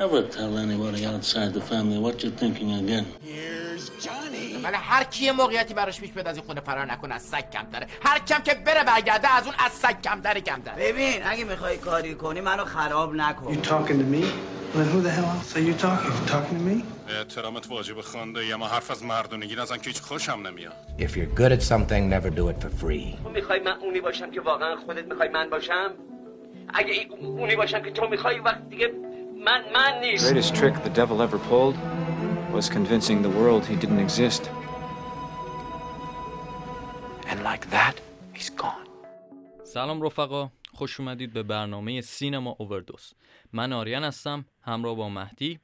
Never tell anybody outside the family what you're thinking again. Here's Johnny. ولی هر کی موقعیتی براش پیش بیاد از این خونه فرار نکنه از سگ کم داره هر کم که بره برگرده از اون از سگ کم داره کم داره ببین اگه می‌خوای کاری کنی منو خراب نکن You talking to me? Who the hell else are you talking? Talking to me? احترامت واجب خونده یا ما حرف از مردونگی نزن که هیچ خوشم نمیاد If you're good at something, never do it for free. تو می‌خوای من اونی باشم که واقعا خودت می‌خوای من باشم اگه اونی باشم که تو می‌خوای وقت دیگه من من نیست greatest trick the devil ever pulled was convincing the world he didn't exist. And like that, he's gone. سلام رفقا خوش اومدید به برنامه سینما اووردوز من آریان هستم همراه با مهدی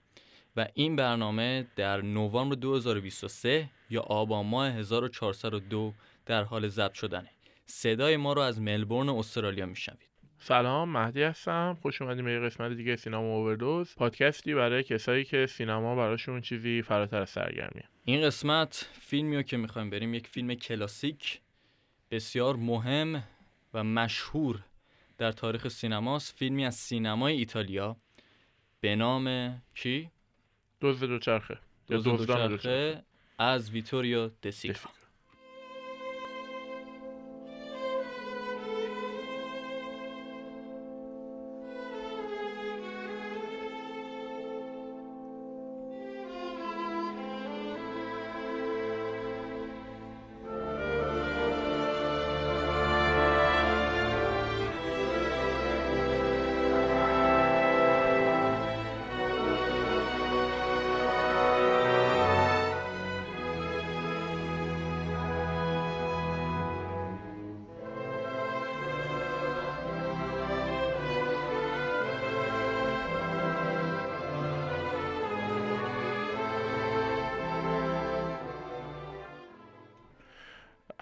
و این برنامه در نوامبر 2023 یا آبان ماه 1402 در حال ضبط شدنه صدای ما رو از ملبورن استرالیا میشنوید سلام مهدی هستم. خوش اومدیم به یه قسمت دیگه سینما اووردوز. پادکستی برای کسایی که سینما براشون چیزی فراتر از سرگرمیه این قسمت فیلمی رو که می‌خوایم بریم یک فیلم کلاسیک بسیار مهم و مشهور در تاریخ سینماست. فیلمی از سینمای ایتالیا به نام کی؟ دزد دوچرخه. دوچرخه دوچرخه. از ویتوریو دسیکا.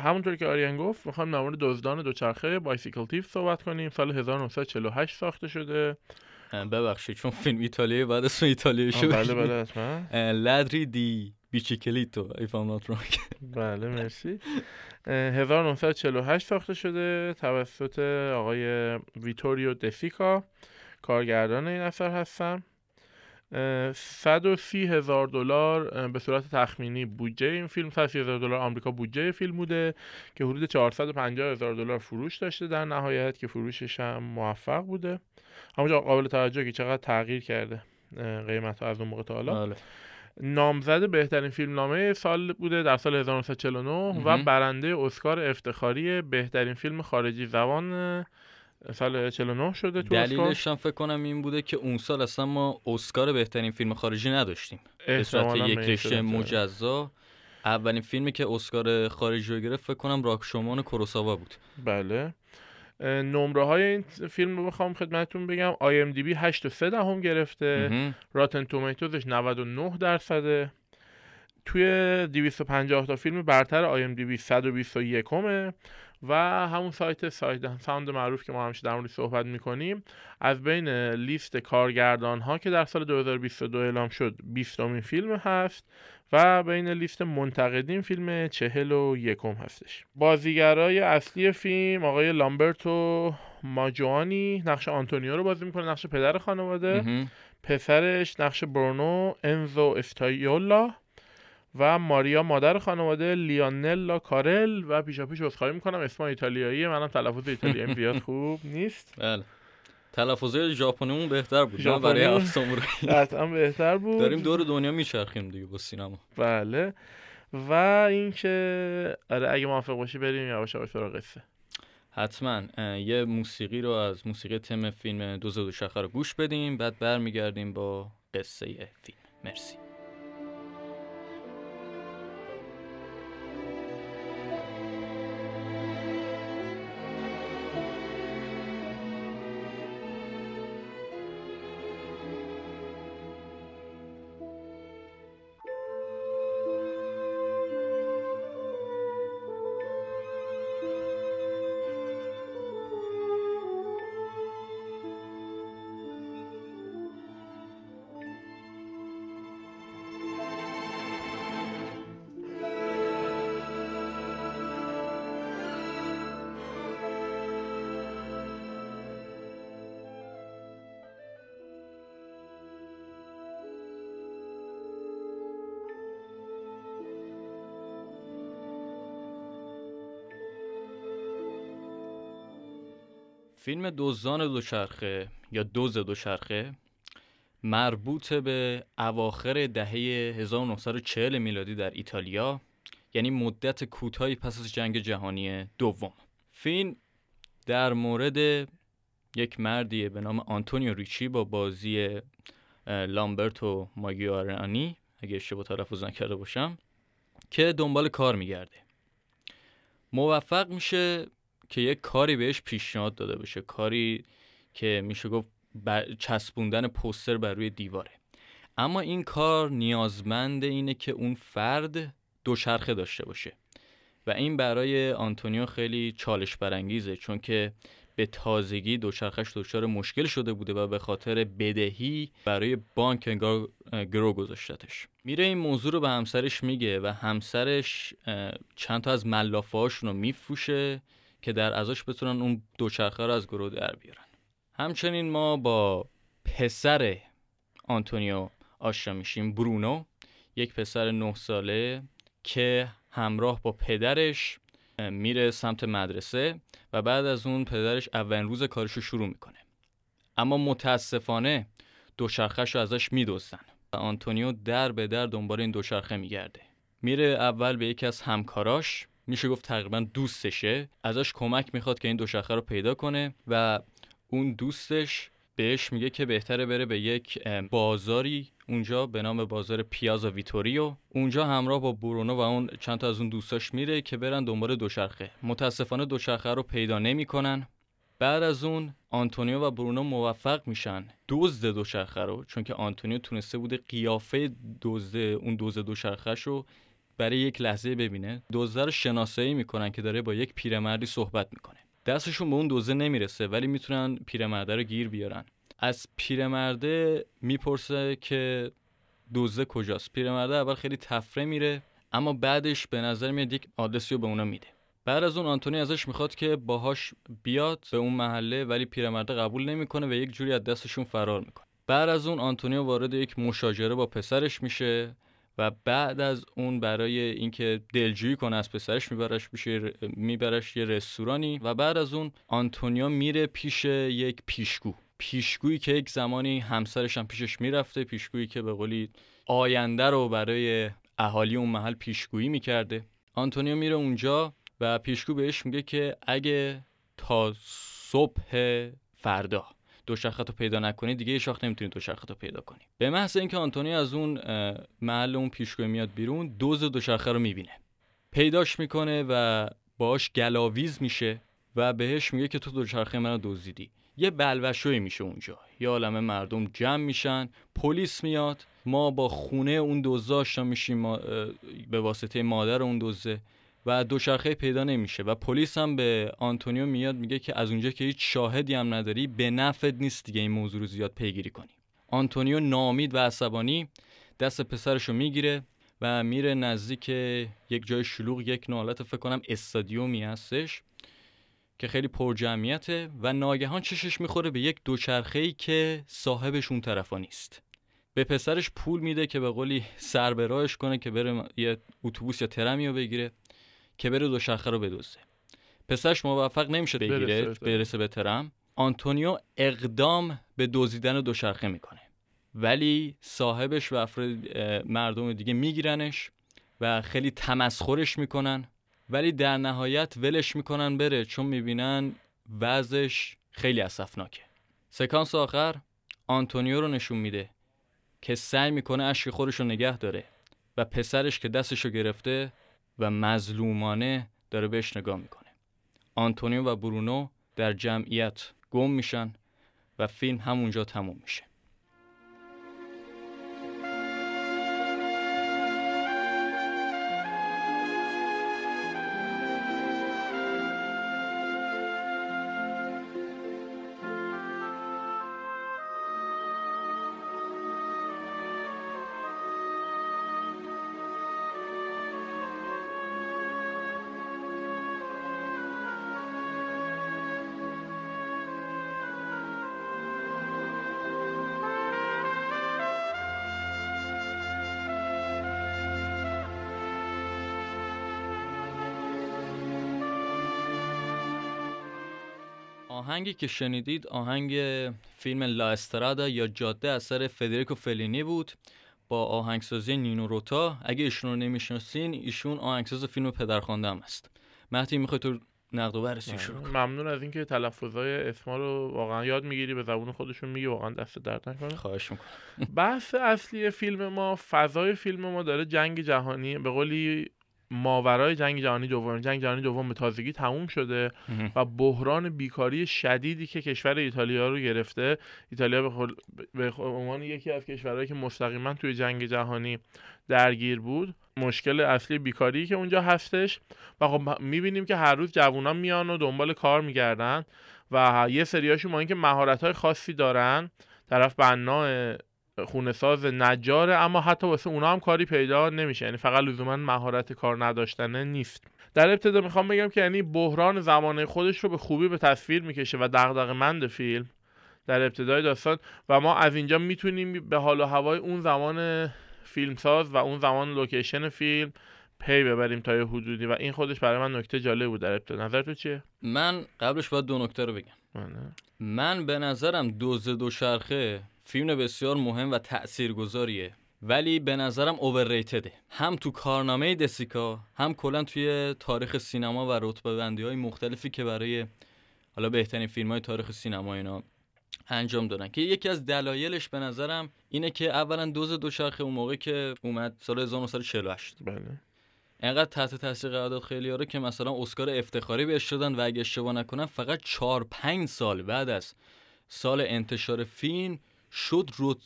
همونطور که آریان گفت می‌خوایم در مورد دزدان دوچرخه بایسیکل تیف صحبت کنیم. سال 1948 ساخته شده. ببخشید چون فیلم ایتالیایی بعد اسم ایتالیایی شد. بله بله لادری دی بیچیکلیتو if I'm not wrong. بله مرسی. اه، 1948 ساخته شده توسط آقای ویتوریو دسیکا. کارگردان این اثر هستم. 130 هزار دلار به صورت تخمینی بودجه این فیلم 130 هزار دلار آمریکا بودجه فیلم بوده که حدود 450 هزار دلار فروش داشته در نهایت که فروشش هم موفق بوده همونجا قابل توجه که چقدر تغییر کرده قیمت ها از اون موقع تا حالا بله. نامزد بهترین فیلم نامه سال بوده در سال 1949 و. برنده اسکار افتخاری بهترین فیلم خارجی زبان سال 49 شده تو دلیلش هم فکر کنم این بوده که اون سال اصلا ما اسکار بهترین فیلم خارجی نداشتیم. به صورت یک رشته صورت. مجزا. اولین فیلمی که اسکار خارجی رو گرفت فکر کنم راشومون کوروساوا بود. بله. نمره های این فیلم رو بخوام خدمتتون بگم. IMDb 8 و 3 دهم گرفته. مهم. Rotten Tomatoes ش 99 درصده. توی 250 تا فیلم برتر IMDb 121 همه و همون سایت Sight Sound معروف که ما همیشه در موردش صحبت می‌کنیم از بین لیست کارگردان ها که در سال 2022 اعلام شد 20 امین فیلم هست و بین لیست منتقدین فیلم چهل و یکم هستش. بازیگرای اصلی فیلم آقای لامبرتو ماجوانی نقش آنتونیو رو بازی می‌کنه نقش پدر خانواده. پسرش نقش برونو انزو استایولا. و ماریا مادر خانواده لیانلا کارل و پیشا پیش عذرخواهی می‌کنم. اسم ایتالیایی منم تلفظ ایتالیایی. زیاد خوب نیست. بله. تلفظ ژاپنیمون بهتر بود نه؟ برای ژاپنیمون- هفت سامورایی قطعا بهتر بود. داریم دور دنیا میچرخیم دیگه با سینما. بله. و اینکه آره اگه موافق باشی بریم یواش یواش سراغ قصه. حتما. یه موسیقی رو از موسیقی تم فیلم دوز دو شخه رو گوش بدیم بعد برمیگردیم با قصه فیلم. مرسی. فیلم دزدان دوچرخه یا دوز دوچرخه مربوط به اواخر دهه 1940 میلادی در ایتالیا یعنی مدت کوتاهی پس از جنگ جهانی دوم. فیلم در مورد یک مردیه به نام آنتونیو ریچی با بازی لامبرتو ماگیارانی اگه اشتباه تلفظ نکرده باشم که دنبال کار میگرده. موفق میشه که یک کاری بهش پیشنهاد داده بشه کاری که میشه گفت چسبوندن پوستر بر روی دیواره. اما این کار نیازمند اینه که اون فرد دوچرخه داشته باشه. و این برای آنتونیو خیلی چالش برانگیزه چون که به تازگی دوچرخش دچار مشکل شده بوده و به خاطر بدهی برای بانک انگار گرو گذاشتتش. میره این موضوع رو به همسرش میگه و همسرش چند تا از ملافه‌هاشون رو میفروشه که در ازاش بتونن اون دوچرخه رو از گرو در بیارن. همچنین ما با پسر آنتونیو آشنا میشیم برونو. یک پسر نه ساله که همراه با پدرش میره سمت مدرسه و بعد از اون پدرش اولین روز کارش رو شروع می‌کنه. اما متاسفانه دوچرخهش رو ازش میدوستن و آنتونیو در به در دنبال این دوچرخه میگرده. میره اول به یکی از همکاراش میشه گفت تقریبا دوستشه. ازش کمک می‌خواد که این دوچرخه رو پیدا کنه و اون دوستش بهش میگه که بهتره بره به یک بازاری اونجا به نام بازار پیازا ویتوریو. اونجا همراه با برونو و اون چند تا از اون دوستاش میره که برن دنبال دوچرخه متاسفانه دوچرخه رو پیدا نمی‌کنن. بعد از اون آنتونیو و برونو موفق میشن دزد دوچرخه رو چون که آنتونیو تونسته بوده قیافه دزد اون دزد دوچرخه رو برای یک لحظه ببینه دزده رو شناسایی می‌کنن که داره با یک پیرمردی صحبت می‌کنه. دستشون به اون دوزه نمی‌رسه ولی می‌تونن پیرمرده رو گیر بیارن. از پیرمرده می‌پرسه که دوزه کجاست. پیرمرده اول خیلی تفره میره اما بعدش به نظر میاد یک آدرسی رو به اونا میده. بعد از اون آنتونی ازش می‌خواد که باهاش بیاد به اون محله ولی پیرمرده قبول نمی‌کنه و یک جوری از دستشون فرار می‌کنه. بعد از اون آنتونیو وارد یک مشاجره با پسرش میشه. و بعد از اون برای اینکه دلجویی کنه از پسرش میبرش میشه میبرش یه رستورانی و بعد از اون آنتونیو میره پیش یک پیشگو. پیشگویی که یک زمانی همسرش هم پیشش می‌رفته پیشگویی که به قولی آینده رو برای اهالی اون محل پیشگویی می‌کرده. آنتونیو میره اونجا و پیشگو بهش میگه که اگه تا صبح فردا دوچرخه رو پیدا نکنی دیگه یه نمی‌تونی دوچرخه رو پیدا کنی. به محض اینکه آنتونی از اون محل اون پیشگوی میاد بیرون دوز دوچرخه رو می‌بینه. پیداش می‌کنه و باش گلاویز میشه و بهش میگه که تو دوچرخه منو دزدیدی. یه بلوشوی میشه اونجا. یه عالمه مردم جمع میشن پلیس میاد ما با خونه اون آشنا میشیم به واسطه مادر اون دزده و دوچرخه پیدا نمیشه. و پلیس هم به آنتونیو میاد میگه که از اونجا که هیچ شاهدی هم نداری به نفد نیست دیگه این موضوع رو زیاد پیگیری کنی. آنتونیو نامید و عصبانی دست پسرشو می‌گیره و میره نزدیک یک جای شلوغ یک نالت فکر کنم استادیومی هستش که خیلی پرجمعیته و ناگهان چشش می‌خوره به یک دوچرخه که صاحبش اون طرفا نیست. به پسرش پول میده که به قولی سر کنه که بره یه اتوبوس یا ترمی رو بگیره. که بره دوچرخه رو بدوزه. پسرش موفق نمیشه بگیره برسه, برسه به ترم. آنتونیو اقدام به دزدیدن دوچرخه می‌کنه. ولی صاحبش و افراد مردم دیگه میگیرنش و خیلی تمسخرش می‌کنن. ولی در نهایت ولش می‌کنن بره چون می‌بینن وضعش خیلی اسفناکه. سکانس آخر آنتونیو رو نشون میده که سعی می‌کنه اشک خورش رو نگه داره و پسرش که دستش رو گرفته و مظلومانه داره بهش نگاه می‌کنه. آنتونیو و برونو در جمعیت گم میشن و فیلم همونجا تموم میشه. آهنگی که شنیدید آهنگ فیلم لا استرادا یا جاده اثر فدریکو فلینی بود با آهنگسازی نینو روتا. اگه ایشون رو نمی‌شناسین ایشون آهنگساز فیلم پدرخوانده هم است. مهدی می‌خوای تو نقد و بررسی شروع کن ممنون از اینکه تلفظهای اسما رو واقعا یاد می‌گیری به زبون خودشون میگی واقعا دست درد نکنه. خواهش می‌کنم. بحث اصلی فیلم ما فضای فیلم ما داره جنگ جهانی به قولی ماورای جنگ جهانی دوم جنگ جهانی دوم به تازگی تموم شده و بحران بیکاری شدیدی که کشور ایتالیا رو گرفته. ایتالیا به, خل... به عنوان یکی از کشورهایی که مستقیما توی جنگ جهانی درگیر بود. مشکل اصلی بیکاری که اونجا هستش. و خب می‌بینیم که هر روز جوونا میان و دنبال کار میگردن و یه سریاشون ما اینکه مهارت های خاصی دارن طرف بنا خونه ساز نجاره اما حتی واسه اونا هم کاری پیدا نمیشه. یعنی فقط لزوما مهارت کار نداشتنه نیست. در ابتدا می‌خوام بگم که یعنی بحران زمانه خودش رو به خوبی به تصویر می‌کشه و دغدغه‌مند فیلم در ابتدای داستان. و ما از اینجا می‌تونیم به حال و هوای اون زمان فیلمساز و اون زمان لوکیشن فیلم پی ببریم تا یه حدودی. و این خودش برای من نکته جالب بود در ابتدا. نظر تو چیه؟ من قبلش باید دو نکته رو بگم. منه. من به نظرم دوز دوچرخه فیلم بسیار مهم و تاثیرگذاریه ولی به نظرم اوورریتده هم تو کارنامه دسیکا هم کلا توی تاریخ سینما و رتبه بندی های مختلفی که برای حالا بهترین فیلم های تاریخ سینما اینا انجام دادن. که یکی از دلایلش به نظرم اینه که اولا دوز دوچرخه اون موقع که اومد سال 1948 بله. انقدر تحت تاثیر قرار داد خیلی ها رو که مثلا اسکار افتخاری بهش شدن و اگه اشتباه نکنم فقط 4 5 سال بعد از سال انتشار فیلم شد رت...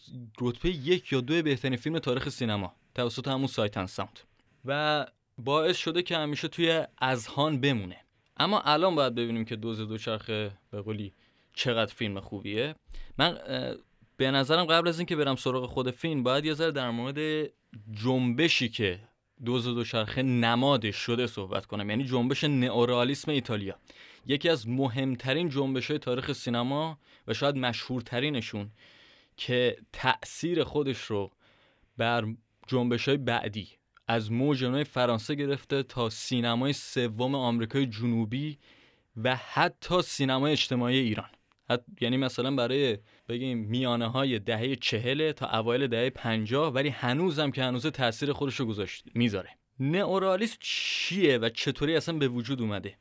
رتبه یک یا دو بهترین فیلم تاریخ سینما توسط همون سایتن ساوند و باعث شده که همیشه توی اذهان بمونه. اما الان باید ببینیم که دوز دوچرخه به قولی چقدر فیلم خوبیه. من به نظرم قبل از اینکه برم سراغ خود فیلم باید یه ذره در مورد جنبشی که دوز دوچرخه نمادش شده صحبت کنم. یعنی جنبش نئورئالیسم ایتالیا. یکی از مهمترین جنبش های تاریخ سینما و شاید مشهورترینشون که تأثیر خودش رو بر جنبش های بعدی از موج فرانسه گرفته تا سینمای سوم آمریکای جنوبی و حتی سینمای اجتماعی ایران. حت... یعنی مثلا برای بگیم میانه های دهه چهله تا اوایل دهه پنجاه ولی هنوزم که هنوز تاثیر خودش رو گذاشت می‌ذاره. نئورالیسم چیه و چطوری اصلا به وجود اومده؟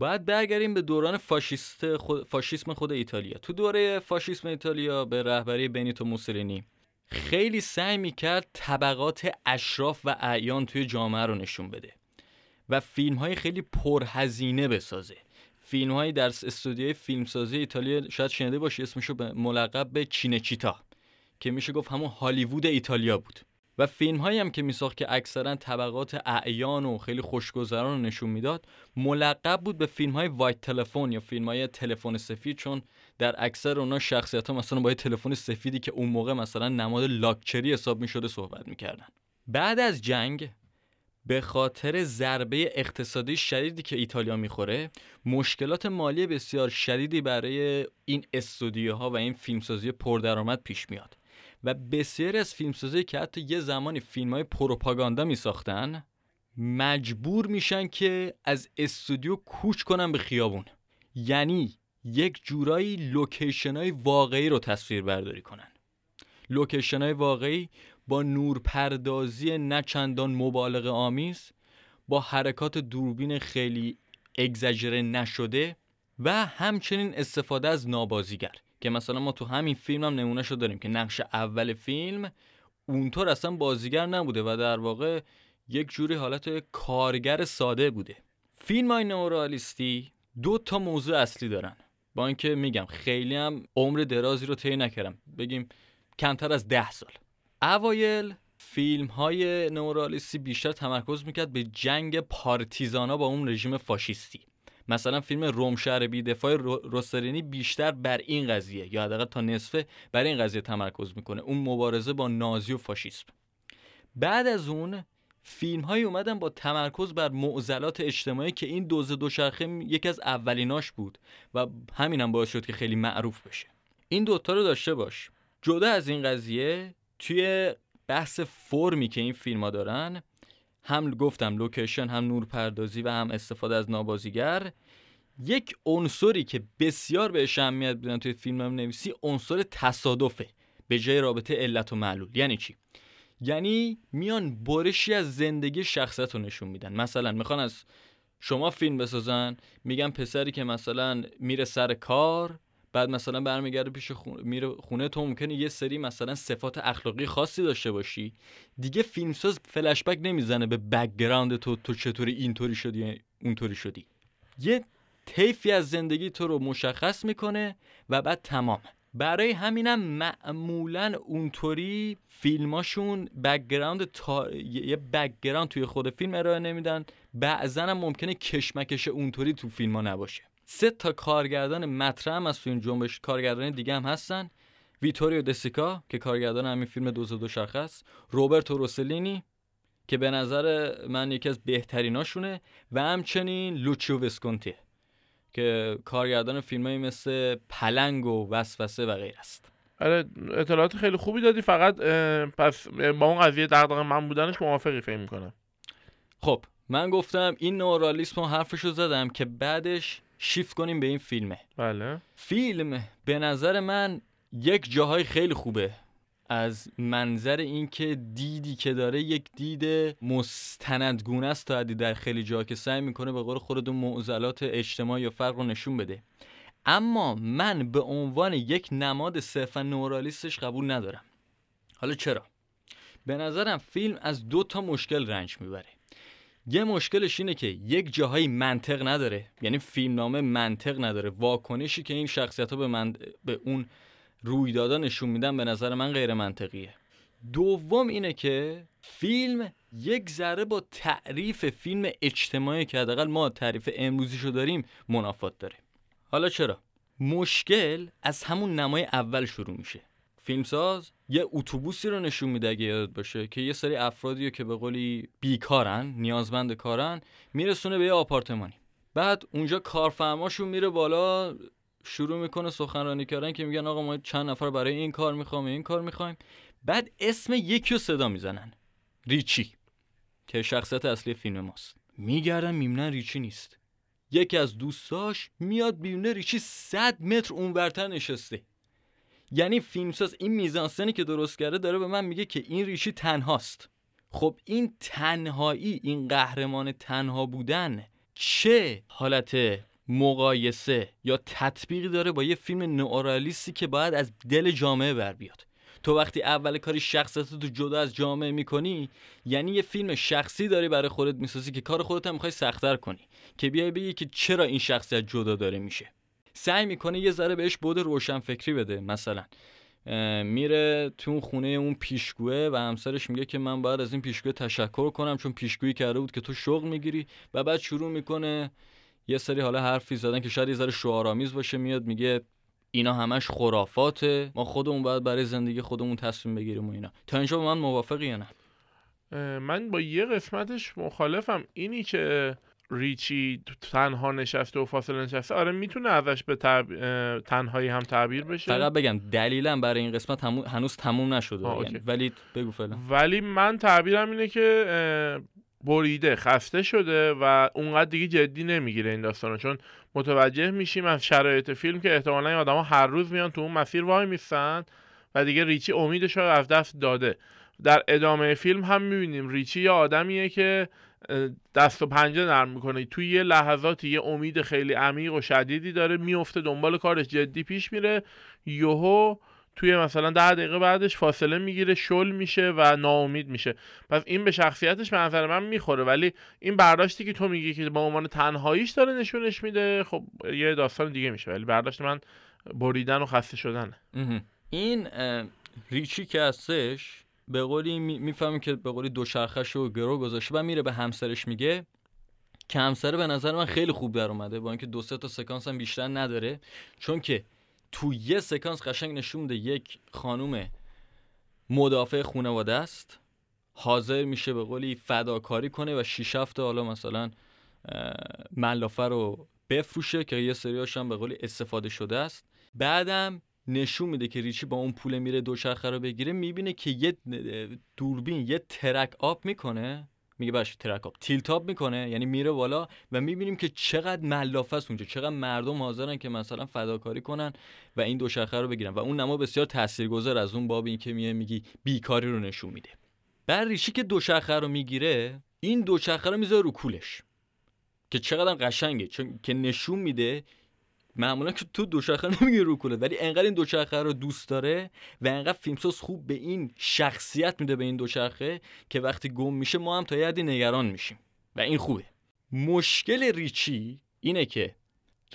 باید برگردیم به دوران فاشیست خود... فاشیسم خود ایتالیا. تو دوره فاشیسم ایتالیا به رهبری بنیتو موسولینی خیلی سعی می‌کرد طبقات اشراف و اعیان توی جامعه رو نشون بده و فیلم های خیلی پرهزینه بسازه. فیلم هایی در استودیوی فیلمسازی ایتالیا شاید شنیده باشی اسمشو به ملقب به چینچیتا که میشه گفت همون هالیوود ایتالیا بود. و فیلم هایی هم که میساخت که اکثرا طبقات اعیان و خیلی خوشگذران رو نشون می‌داد ملقب بود به فیلم های وایت تلفن یا فیلم های تلفن سفید چون در اکثر اونا شخصیت ها مثلا با تلفن سفیدی که اون موقع مثلا نماد لاکچری حساب می‌شده صحبت می‌کردن. بعد از جنگ به خاطر ضربه اقتصادی شدیدی که ایتالیا می‌خوره مشکلات مالی بسیار شدیدی برای این استودیوها و این فیلمسازی پردرآمد پیش میاد. و بسیاری از فیلمسازی که حتی یه زمانی فیلم های پروپاگاندا میساختن مجبور میشن که از استودیو کوچ کنن به خیابون. یعنی یک جورایی لوکیشن های واقعی رو تصویر برداری کنن. لوکیشن های واقعی با نورپردازی نه چندان مبالغه آمیز با حرکات دوربین خیلی اگزاجره نشده و همچنین استفاده از نابازیگر. که مثلا ما تو همین فیلم هم نمونه شو داریم که نقش اول فیلم اونطور اصلا بازیگر نبوده و در واقع یک جوری حالت کارگر ساده بوده. فیلم های نورالیستی دو تا موضوع اصلی دارن. با اینکه میگم خیلی هم عمر درازی رو طی نکردم. بگیم کمتر از ده سال. اوایل فیلم های نورالیستی بیشتر تمرکز می‌کرد به جنگ پارتیزانا با اون رژیم فاشیستی. مثلا فیلم روم شهر بی دفاع روسرینی بیشتر بر این قضیه یا حداقل تا نصفه بر این قضیه تمرکز می‌کنه. اون مبارزه با نازی و فاشیسم. بعد از اون فیلم های اومدن با تمرکز بر معضلات اجتماعی که این دوز دوچرخه یکی از اولیناش بود و همینم باعث شد که خیلی معروف بشه. این دوتا رو داشته باش. جدا از این قضیه توی بحث فرمی که این فیلم ها دارن هم گفتم لوکیشن هم نورپردازی و هم استفاده از نابازیگر. یک عنصری که بسیار بهش اهمیت بدن توی فیلم هم نویسی عنصر تصادفه به جای رابطه علت و معلول. یعنی چی؟ یعنی میان برشی از زندگی شخصیت رو نشون میدن. مثلا می‌خوان از شما فیلم بسازن میگن پسری که مثلا میره سر کار بعد مثلا برمیگرده پیش خونه میره خونه تو ممکنه یه سری مثلا صفات اخلاقی خاصی داشته باشی. دیگه فیلمساز فلش بک نمی‌زنه به background تو تو چطوری اینطوری شدی اونطوری شدی. یه طیفی از زندگی تو رو مشخص می‌کنه و بعد تمام. برای همینم معمولا اونطوری فیلماشون background تا... یه background توی خود فیلم ارائه نمیدن. بعضا هم ممکنه کشمکش اونطوری تو فیلم ها نباشه. سه تا کارگردان مطرح هم از تو این جنبش کارگردان دیگه هم هستن. ویتوریو دسیکا که کارگردان همین فیلم دوز دو شرخ است. روبرتو روسلینی که به نظر من یکی از بهتریناشونه. و همچنین لوچیو وسکونتی که کارگردان فیلمایی مثل پلنگ و وسوسه و غیر است. آره اطلاعات خیلی خوبی دادی. فقط پس با اون قضیه دغدغه من بودنش موافقی فکر می‌کنم. خب من گفتم این نورالیسم حرفشو زدم که بعدش شیفت کنیم به این فیلمه. بله. فیلم به نظر من یک جاهای خیلی خوبه. از منظر اینکه دیدی که داره یک دید مستندگونه است تا حدی در خیلی جا که سعی می‌کنه به قول خودتون معضلات اجتماعی یا فرق رو نشون بده. اما من به عنوان یک نماد صرفا نورالیستش قبول ندارم. حالا چرا؟ به نظرم فیلم از دو تا مشکل رنج می‌بره. یه مشکلش اینه که یک جاهایی منطق نداره. یعنی فیلمنامه منطق نداره. واکنشی که این شخصیت ها به, من... به اون رویدادا نشون میدن به نظر من غیر منطقیه. دوم اینه که فیلم یک ذره با تعریف فیلم اجتماعی که حداقل ما تعریف امروزیشو داریم منافات داره. حالا چرا؟ مشکل از همون نمای اول شروع میشه. فیلمساز یه اتوبوسی رو نشون میده اگه یاد باشه که یه سری افرادی که به قولی بیکارن نیازمند کارن میرسونه به یه آپارتمانی. بعد اونجا کارفرماشون میره بالا شروع می‌کنه سخنرانی کردن که میگن آقا ما چند نفر برای این کار می‌خوام این کار می‌خوایم. بعد اسم یکی رو صدا می‌زنن. ریچی که شخصیت اصلی فیلم ماست. میگردن می‌بینن ریچی نیست. یکی از دوستاش میاد بیونه ریچی 100 متر اونورتر نشسته. یعنی فیلمساز این میزانسنی که درست کرده داره به من میگه که این ریشی تنهاست. خب این تنهایی این قهرمان تنها بودن چه حالت مقایسه یا تطبیقی داره با یه فیلم نئورالیستی که باید از دل جامعه بر بیاد؟ تو وقتی اول کاری شخصیت تو جدا از جامعه می‌کنی یعنی یه فیلم شخصی داری برای خودت می‌سازی که کار خودت هم می‌خوای سختتر کنی که بیای بگی که چرا این شخصیت جدا داره میشه؟ سعی می‌کنه یه ذره بهش بود روشن فکری بده مثلا میره تو خونه اون پیشگوه و همسرش میگه که من باید از این پیشگوه تشکر کنم چون پیشگویی کرده بود که تو شغل می‌گیری. و بعد شروع می‌کنه یه سری حالا حرفی زدن که شاید یه ذره شعارآمیز باشه میاد میگه اینا همش خرافاته ما خودمون باید برای زندگی خودمون تصمیم بگیریم و اینا. تا اینجا من موافقی یا نه؟ من با یه قسمتش مخالفم. اینی که ریچی تنها نشسته و فاصله نشسته. آره می‌تونه ازش به تنهایی هم تعبیر بشه. فقط بگم دلیلم برای این قسمت هنوز تموم نشده. یعنی ولی بگو فعلا. ولی من تعبیرم اینه که بریده خسته شده و اونقدر دیگه جدی نمی‌گیره این داستانو. چون متوجه میشیم از شرایط فیلم که احتمالا این آدما هر روز میان تو اون مسیر وای میستن و دیگه ریچی امیدش رو از دست داده. در ادامه فیلم هم می‌بینیم ریچی یه آدمیه که دست و پنجه نرم می‌کنه. توی یه لحظاتی یه امید خیلی عمیق و شدیدی داره میفته دنبال کارش جدی پیش میره. یهو توی مثلا ده دقیقه بعدش فاصله می‌گیره شل میشه و ناامید میشه. پس این به شخصیتش به نظر من می‌خوره. ولی این برداشتی که تو میگی که با عنوان تنهاییش داره نشونش میده خب یه داستان دیگه میشه. ولی برداشت من بریدن و خسته شدن این ریچی که هستش به قولی می‌فهمی که به قولی دوچرخش رو گرو گذاشته و میره به همسرش میگه که همسره به نظر من خیلی خوب در اومده. با اینکه دو سه تا سکانس هم بیشتر نداره. چون که تو یه سکانس قشنگ نشون میده یک خانوم مدافع خانواده است. حاضر میشه به قولی فداکاری کنه و شیش هفته حالا مثلا ملافه رو بفروشه که یه سریاش هم به قولی استفاده شده است. بعدم نشون میده که ریچی با اون پول میره دوچرخه رو بگیره می‌بینه که یه دوربین یه ترک آب می‌کنه. میگه باشه ترک آپ تیلتاپ می‌کنه یعنی میره بالا و می‌بینیم که چقدر ملافه است اونجا. چقدر مردم حاضرن که مثلا فداکاری کنن و این دوچرخه رو بگیرن. و اون نما بسیار تاثیرگذار از اون باب این که میه میگی بیکاری رو نشون میده. بر ریشی که دوچرخه رو می‌گیره این دوچرخه رو می‌ذاره رو کولش. که چقدر قشنگه چون که نشون میده معمولا که تو دوچرخه نمیگه رو کوله ولی انقدر این دوچرخه رو دوست داره و انقدر فیلمساز خوب به این شخصیت میده به این دوچرخه که وقتی گم میشه ما هم تا یه حدی نگران میشیم. و این خوبه. مشکل ریچی اینه که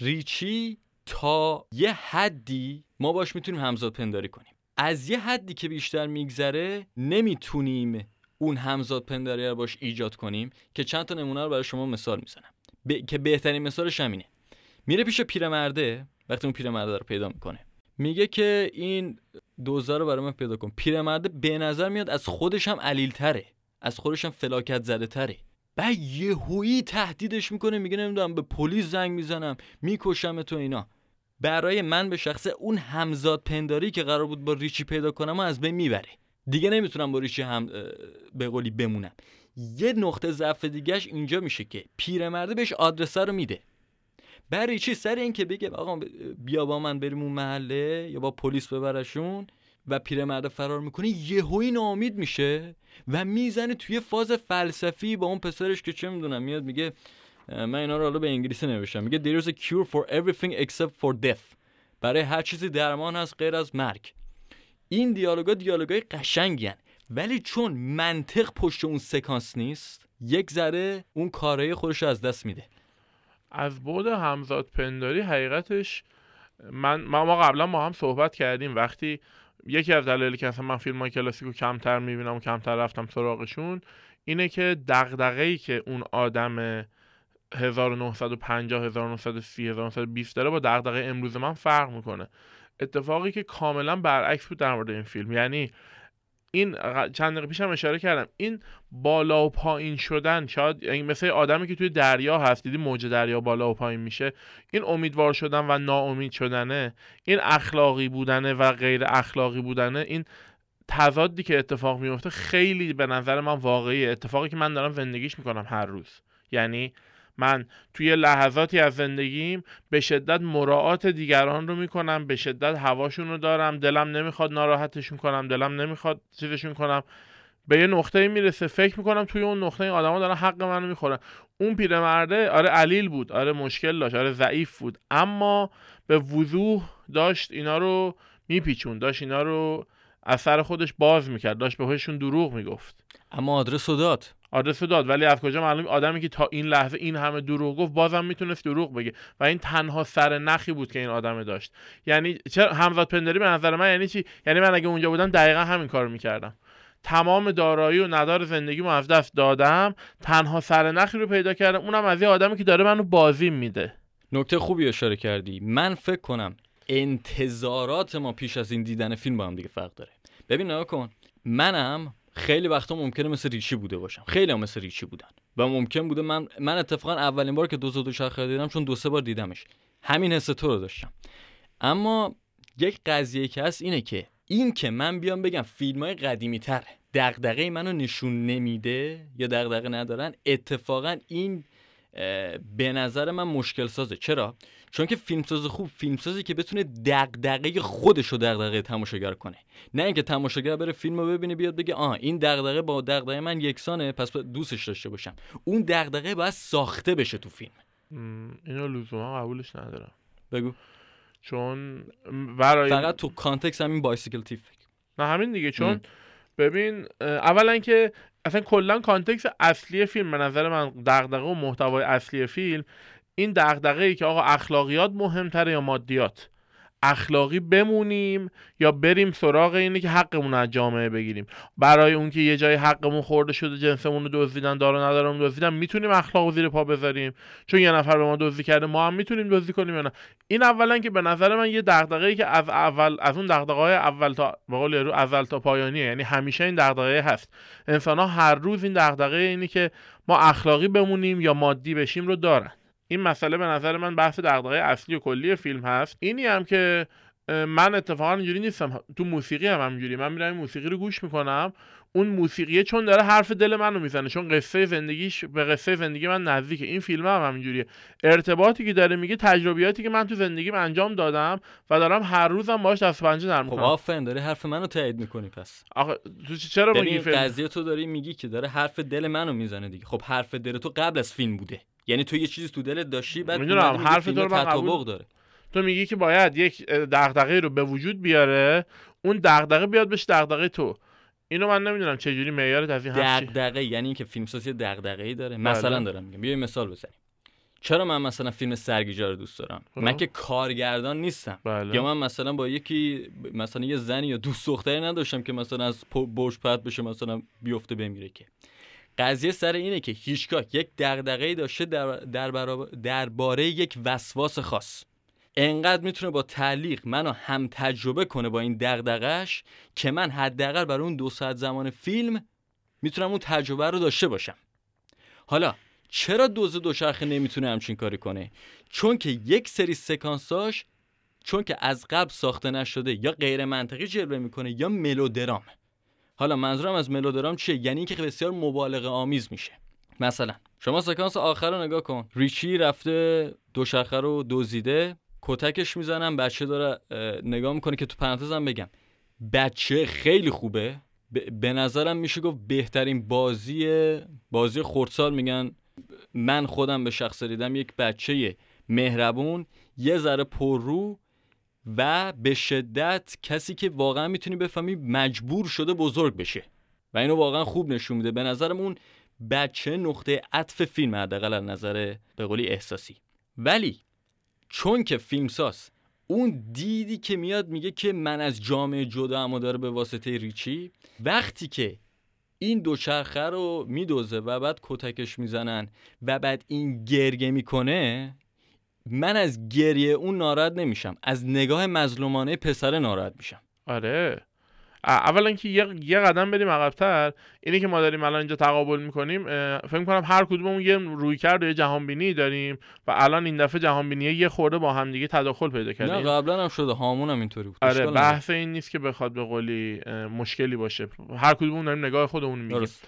ریچی تا یه حدی ما باش می‌تونیم همزاد پنداری کنیم. از یه حدی که بیشتر میگذره نمی‌تونیم اون همزاد پنداری رو باش ایجاد کنیم که چند تا نمونه رو برای شما مثال می‌زنم. ب... که بهترین مثالش همینه میره پیش پیرمرده وقتی اون پیرمرده رو پیدا می‌کنه. میگه که این دوزار رو برای من پیدا کن. پیرمرده به نظر میاد از خودش هم علیل تره از خودش هم فلاکت زده تره بعد یهویی تهدیدش می‌کنه میگه نمی‌دونم به پلیس زنگ می‌زنم می‌کشم تو اینا. برای من به شخصه اون همزاد پنداری که قرار بود با ریچی پیدا کنم از بین می‌بره. دیگه نمی‌تونم با ریچی هم به قولی بمونم. یه نقطه ضعف دیگهش اینجا میشه که پیرمرده بهش آدرس رو میده. برای چی؟ سر این که بگه آقا بیا با من بریم اون محله یا با پلیس ببرشون و پیرمرد فرار می‌کنه یهویی ناامید میشه و می‌زنه توی فاز فلسفی با اون پسرش که چه می‌دونم میاد میگه من اینا رو حالا به انگلیسی نوشتم. میگه there is a cure for everything except for death. برای هر چیزی درمان هست غیر از مرگ. این دیالوگا دیالوگای قشنگی ولی چون منطق پشت اون سکانس نیست یک ذره اون کارهای خودش رو از دست میده. از بود همزاد پنداری حقیقتش من ما قبلا ما هم صحبت کردیم. وقتی یکی از دلایلی که اصلا من فیلم های کلاسیکو کمتر می‌بینم و کمتر رفتم سراغشون اینه که دغدغه‌ای که اون آدم 1950 1930 1920 داره با دغدغه امروز من فرق می‌کنه. اتفاقی که کاملا برعکس بود در مورد این فیلم یعنی این چند دقیقه پیشم اشاره کردم. این بالا و پایین شدن شاید یعنی مثل آدمی که توی دریا هست دیدی موج دریا بالا و پایین میشه. این امیدوار شدن و ناامید شدنه. این اخلاقی بودنه و غیر اخلاقی بودنه. این تضادی که اتفاق میفته خیلی به نظر من واقعی اتفاقی که من دارم زندگیش می‌کنم هر روز. یعنی من توی لحظاتی از زندگیم به شدت مراعات دیگران رو می‌کنم به شدت هواشون رو دارم دلم نمی‌خواد ناراحتشون کنم دلم نمی‌خواد چیزشون کنم. به یه نقطه می‌رسه فکر می‌کنم توی اون نقطه این آدما دارن حق منو می‌خورن. اون پیرمرده آره علیل بود آره مشکل داشت آره ضعیف بود اما به وضوح داشت اینا رو میپیچون داشت اینا رو از خودش باز می‌کرد داشت به خودشون دروغ می‌گفت. اما آدرس داد. آدرس داد. ولی از کجا معلوم آدمی که تا این لحظه این همه دروغ گفت بازم می‌تونست دروغ بگه. و این تنها سر نخی بود که این آدم داشت. یعنی چرا همزاد پنداری به نظر من یعنی چی؟ یعنی من اگه اونجا بودم دقیقا همین کار می‌کردم. تمام دارایی و ندار زندگیمو از دست دادم. تنها سر نخی رو پیدا کردم. اونم از یه آدمی که داره منو بازی میده. نکته خوبی اشاره کردی. من فکر کنم انتظارات ما پیش از این دیدن فیلم با هم دیگه فرق داره. ببین نگاه کن. منم خیلی وقتا ممکنه مثل ریچی بوده باشم. خیلی هم مثل ریچی بودن. و ممکن بوده من من اتفاقا اولین بار که دو دو شاخه دیدم چون دو سه بار دیدمش. همین حس تو رو داشتم. اما یک قضیه که هست اینه که این که من بیام بگم فیلم های قدیمی تر دغدغه منو نشون نمیده یا دغدغه ندارن اتفاقا این به نظر من مشکل سازه. چرا؟ چون که فیلمساز خوب فیلمسازی که بتونه دغدغه خودش رو دغدغه تماشاگر کنه. نه اینکه تماشاگر بره فیلم رو ببینه بیاد بگه آه این دغدغه با دغدغه من یکسانه پس دوستش داشته باشم. اون دغدغه باید ساخته بشه تو فیلم. اینو لزوما قبولش ندارم. بگو. چون برای فقط تو context همین Bicycle Thief نه همین دیگه. چون ببین اولا که اصلا کلا context اصلی فیلم به نظر من دغدغه و محتوای اصلی فیلم این دغدغه ای که آقا اخلاقیات مهمتره یا مادیات؟ اخلاقی بمونیم یا بریم سراغ اینه که حقمون از جامعه بگیریم. برای اون که یه جای حقمون خورده شده جنسمون رو دزدیدن دارو ندارم دزدیدن می‌تونیم اخلاق زیر پا بذاریم. چون یه نفر به ما دزدی کرده ما هم می‌تونیم دزدی کنیم یا نه؟ این اولا که به نظر من یه دغدغه‌ای ای که از اول از اون دغدغه های اول تا به قول رو اول تا پایانیه. یعنی همیشه این دغدغه هست. انسان ها هر روز این دغدغه اینی که ما اخلاقی بمونیم یا مادی بشیم رو دارن. این مسئله به نظر من بحث دغدغه اصلی و کلی فیلم هست. اینی هم که من اتفاقا اینجوری نیستم. تو موسیقی هم همینجوری. من میرم این موسیقی رو گوش می‌کنم. اون موسیقیه چون داره حرف دل منو می‌زنه. چون قصه زندگیش به قصه زندگی من نزدیکه این فیلم هم همینجوریه. ارتباطی که داره میگه تجربیاتی که من تو زندگیم انجام دادم و دارم هر روزم باهاش دست پنجه نرم خب می‌کنم. آفرین داری حرف منو تایید می‌کنی پس. آخه تو چرا میگی فیلم؟ قضیه تو داری میگی که داره حرف دل منو می‌زنه دیگه. خب حرف دل تو قبل از فیلم بوده. یعنی تو یه چیزی تو دلت داشتی بعد می‌دونم، حرف فیلم تو رو تطابق داره تو میگی که باید یک دغدغه رو به وجود بیاره اون دغدغه بیاد بهش دغدغه تو اینو من نمی‌دونم چه جوری این حرف چیه. دغدغه یعنی اینکه فیلمساز یه دغدغه‌ای داره بله. مثلا دارم میگم بیا مثال بزنیم چرا من مثلا فیلم سرگیجا رو دوست دارم خب. من که کارگردان نیستم بله. یا من مثلا با یکی مثلا یه زنی یا دوست دختری نداشتم که مثلا از برج پرت بشه مثلا بیفته بمیره که قضیه سر اینه که هیچگاه یک دغدغه‌ای داشته در در درباره یک وسواس خاص. انقدر می‌تونه با تعلیق منو هم تجربه کنه با این دغدغش که من حداقل برای اون دو ساعت زمان فیلم می‌تونم اون تجربه رو داشته باشم. حالا چرا دوز دوچرخه نمی‌تونه همچین کاری کنه؟ چون که یک سری سکانساش چون که از قبل ساخته نشده یا غیر منطقی جلوه می‌کنه یا ملودرام حالا منظورم از ملودرام چیه؟ یعنی اینکه بسیار مبالغه آمیز میشه. مثلا شما سکانس آخر رو نگاه کن. ریچی رفته دوچرخه رو دزدیده کتکش می‌زنن بچه داره اه، نگاه می‌کنه که تو پرانتزم بگم. بچه خیلی خوبه. ب- به نظرم میشه گفت بهترین بازی بازی خردسال میگن. من خودم به شخص دیدم یک بچه مهربون یه ذره پررو و به شدت کسی که واقعا می‌تونی بفهمی مجبور شده بزرگ بشه. و اینو واقعا خوب نشون میده. به نظرم اون بچه نقطه عطف فیلم حداقل از نظر به قولی احساسی. ولی چون که فیلمساز اون دیدی که میاد میگه که من از جامعه جدا اما داره به واسطه ریچی وقتی که این دوچرخه رو میدوزه و بعد کتکش می‌زنن و بعد این گریه می‌کنه من از گریه اون ناراحت نمیشم. از نگاه مظلومانه پسر ناراحت میشم. آره. اولا که یه, یه قدم بریم عقبتر. اینی که ما داریم الان اینجا تقابل می‌کنیم فکر کنم هر کدوممون یه روی کرد و یه جهانبینی داریم و الان این دفعه جهانبینی یه خورده با هم دیگه تداخل پیدا نه کرده قبلا هم شده. هامون هم اینطوری بود. آره. بحث این نیست که بخواد به قولی مشکلی باشه. هر کدوممون داریم نگاه خودمون میگیم. درست.